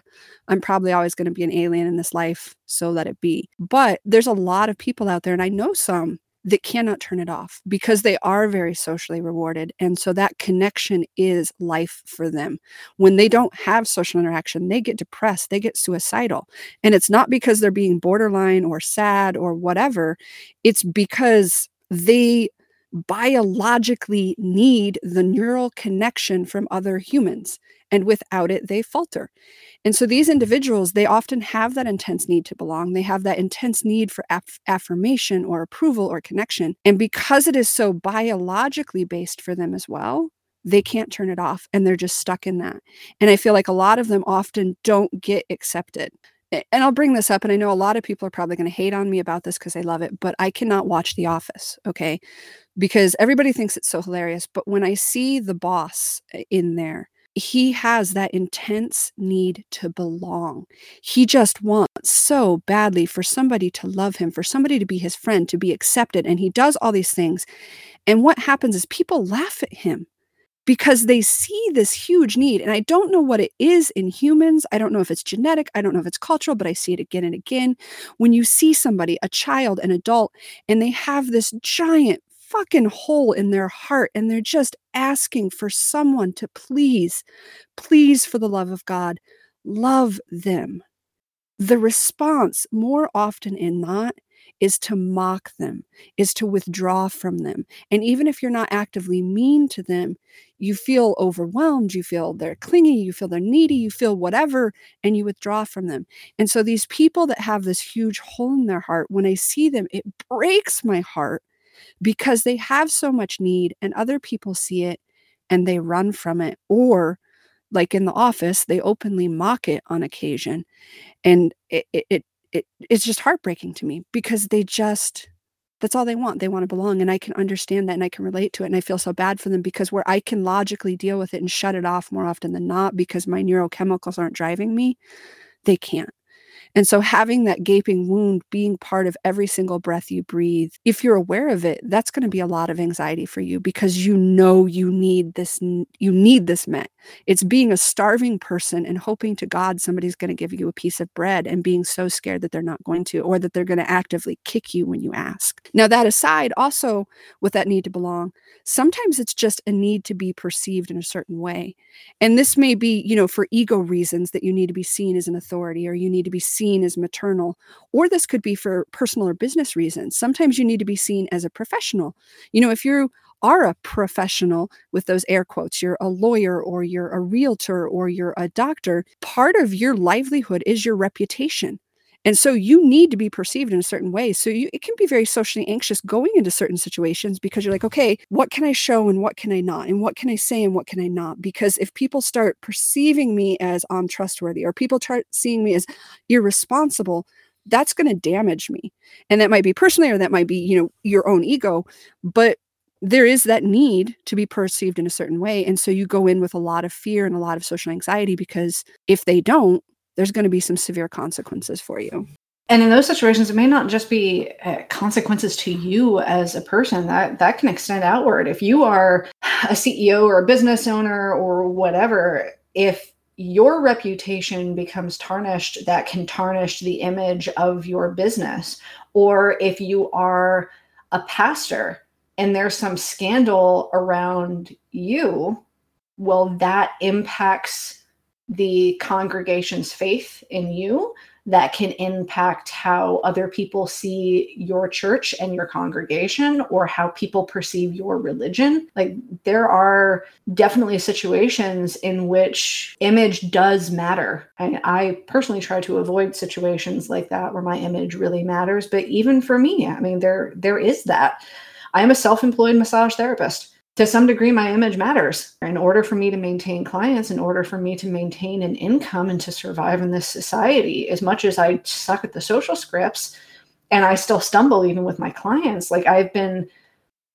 I'm probably always going to be an alien in this life. So let it be. But there's a lot of people out there, and I know some that cannot turn it off because they are very socially rewarded. And so that connection is life for them. When they don't have social interaction, they get depressed, they get suicidal. And it's not because they're being borderline or sad or whatever, it's because they biologically need the neural connection from other humans. And without it, they falter. And so these mm-hmm. individuals, they often have that intense need to belong. They have that intense need for aff- affirmation or approval or connection. And because it is so biologically based for them as well, they can't turn it off and they're just stuck in that. And I feel like a lot of them often don't get accepted and I'll bring this up, and I know a lot of people are probably going to hate on me about this because I love it, but I cannot watch The Office, okay? Because everybody thinks it's so hilarious. But when I see the boss eh, in there, he has that intense need to belong. He just wants so badly for somebody to love him, for somebody to be his friend, to be accepted. And he does all these things. And what happens is people laugh at him because they see this huge need. And I don't know what it is in humans. I don't know if it's genetic. I don't know if it's cultural, but I see it again and again. When you see somebody, a child, an adult, and they have this giant fucking hole in their heart and they're just asking for someone to please, please, for the love of God, love them. The response, more often than not, is to mock them, is to withdraw from them. And even if you're not actively mean to them, you feel overwhelmed, you feel they're clingy, you feel they're needy, you feel whatever, and you withdraw from them. And so these people that have this huge hole in their heart, when I see them, it breaks my heart because they have so much need and other people see it and they run from it. Or like in the office they openly mock it on occasion. And it, it, it, it it's just heartbreaking to me because they just that's all they want. They want to belong and i can understand that and i can relate to it and i feel so bad for them because where i can logically deal with it and shut it off more often than not because my neurochemicals aren't driving me they can't and so, having that gaping wound being part of every single breath you breathe, if you're aware of it, that's going to be a lot of anxiety for you because you know you need this, you need this met. It's being a starving person and hoping to God somebody's going to give you a piece of bread and being so scared that they're not going to, or that they're going to actively kick you when you ask. Now, that aside, also with that need to belong, sometimes it's just a need to be perceived in a certain way. And this may be, you know, for ego reasons that you need to be seen as an authority or you need to be seen as maternal, or this could be for personal or business reasons. Sometimes you need to be seen as a professional. You know, if you are a professional with those air quotes, you're a lawyer or you're a realtor or you're a doctor, part of your livelihood is your reputation. And so you need to be perceived in a certain way. So you, it can be very socially anxious going into certain situations because you're like, okay, what can I show and what can I not? And what can I say and what can I not? Because if people start perceiving me as untrustworthy or people start seeing me as irresponsible, that's going to damage me. And that might be personally or that might be, you know, your own ego. But there is that need to be perceived in a certain way. And so you go in with a lot of fear and a lot of social anxiety because if they don't, there's going to be some severe consequences for you. And in those situations, it may not just be uh, consequences to you as a person. That that can extend outward. If you are a CEO or a business owner or whatever, if your reputation becomes tarnished, that can tarnish the image of your business. Or if you are a pastor and there's some scandal around you, well, that impacts the congregation's faith in you that can impact how other people see your church and your congregation or how people perceive your religion. Like there are definitely situations in which image does matter. I, I personally try to avoid situations like that where my image really matters. But even for me, I mean, there there is that. I am a self-employed massage therapist. To some degree my image matters. In order for me to maintain clients in order for me to maintain an income and to survive in this society as much as i suck at the social scripts and i still stumble even with my clients like i've been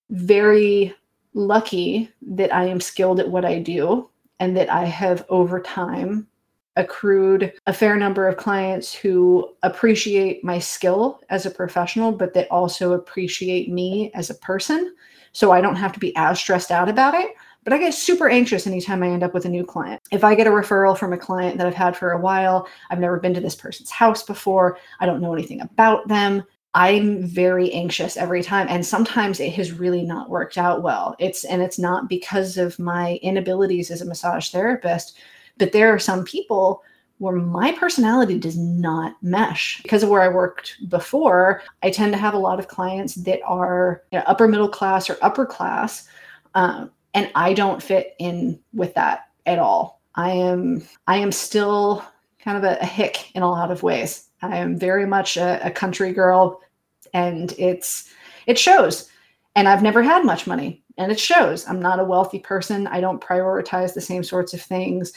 very lucky that i am skilled at what i do and that i have over time accrued a fair number of clients who appreciate my skill as a professional but they also appreciate me as a person so I don't have to be as stressed out about it. But I get super anxious anytime I end up with a new client. If I get a referral from a client that I've had for a while, I've never been to this person's house before, I don't know anything about them. I'm very anxious every time and sometimes it has really not worked out well. It's and it's not because of my inabilities as a massage therapist, but there are some people where my personality does not mesh because of where I worked before. I tend to have a lot of clients that are you know, upper middle class or upper class, um, and I don't fit in with that at all. I am I am still kind of a, a hick in a lot of ways. I am very much a, a country girl, and it's it shows. And I've never had much money, and it shows. I'm not a wealthy person. I don't prioritize the same sorts of things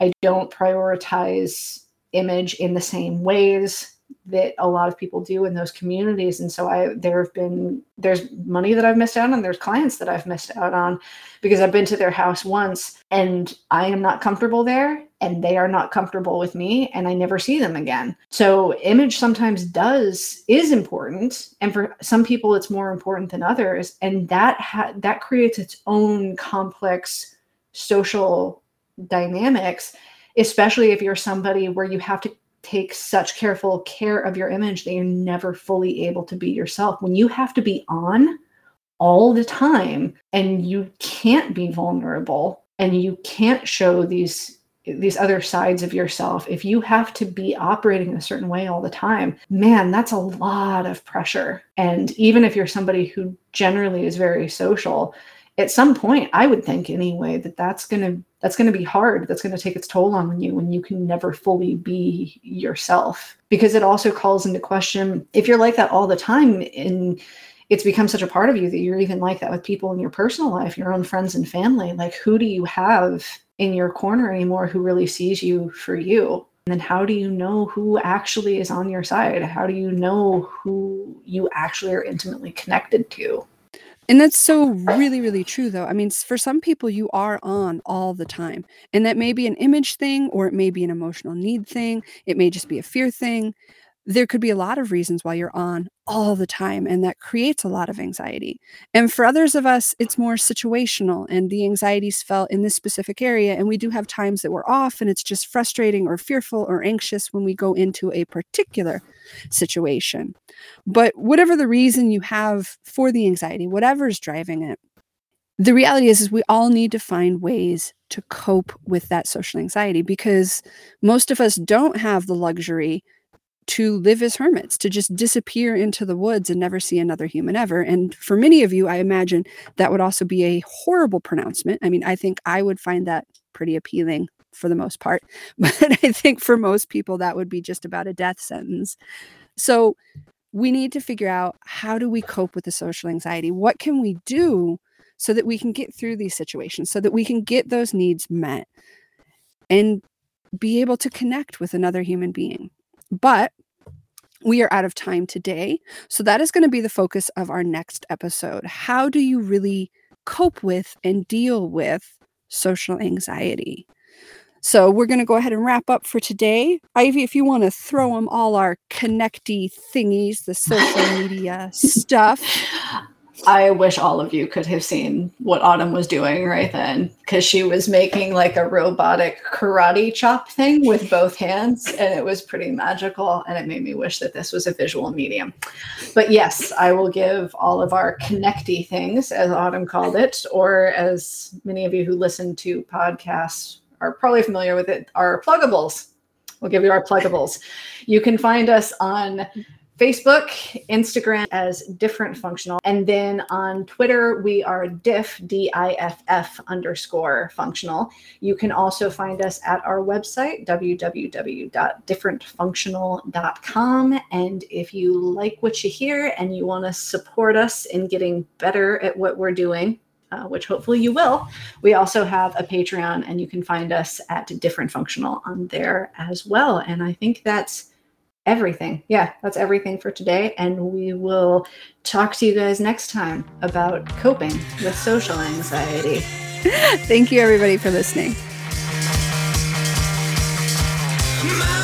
I don't prioritize image in the same ways that a lot of people do in those communities. And so i there have been there's money that i've missed out on there's clients that i've missed out on because i've been to their house once and i am not comfortable there and they are not comfortable with me and i never see them again. So image sometimes does is important. And for some people it's more important than others. And that ha- that creates its own complex social dynamics especially if you're somebody where you have to take such careful care of your image that you're never fully able to be yourself. When you have to be on all the time and you can't be vulnerable and you can't show these these other sides of yourself if you have to be operating a certain way all the time man that's a lot of pressure and even if you're somebody who generally is very social at some point i would think anyway that that's going to that's going to be hard. That's going to take its toll on you when you can never fully be yourself. Because it also calls into question if you're like that all the time and it's become such a part of you that you're even like that with people in your personal life your own friends and family like who do you have in your corner anymore who really sees you for you? And then how do you know who actually is on your side? How do you know who you actually are intimately connected to and that's so really, really true, though. I mean, for some people, you are on all the time. And that may be an image thing, or it may be an emotional need thing. It may just be a fear thing there could be a lot of reasons why you're on all the time, and that creates a lot of anxiety. And for others of us, it's more situational, and the anxieties felt in this specific area. And we do have times that we're off, and it's just frustrating or fearful or anxious when we go into a particular situation. But whatever the reason you have for the anxiety, whatever's driving it, the reality is, is we all need to find ways to cope with that social anxiety because most of us don't have the luxury to live as hermits, to just disappear into the woods and never see another human ever. And for many of you, I imagine that would also be a horrible pronouncement. I mean, I think I would find that pretty appealing for the most part, but I think for most people, that would be just about a death sentence. So we need to figure out how do we cope with the social anxiety? What can we do so that we can get through these situations, so that we can get those needs met and be able to connect with another human being? But we are out of time today. So that is going to be the focus of our next episode. How do you really cope with and deal with social anxiety? So we're going to go ahead and wrap up for today. Ivy, if you want to throw them all our connecty thingies, the social media stuff. I wish all of you could have seen what Autumn was doing right mm-hmm. then because she was making like a robotic karate chop thing with both hands and it was pretty magical and it made me wish that this was a visual medium. But yes, I will give all of our connecty things as Autumn called it or as many of you who listen to podcasts are probably familiar with it are pluggables. We'll give you our pluggables. You can find us on Facebook, Instagram as different functional. And then on Twitter, we are diff, D I F F underscore functional. You can also find us at our website, www.differentfunctional.com. And if you like what you hear and you want to support us in getting better at what we're doing, uh, which hopefully you will. We also have a Patreon, and you can find us at Different Functional on there as well. And I think that's everything. Yeah, that's everything for today. And we will talk to you guys next time about coping with social anxiety. Thank you, everybody, for listening. My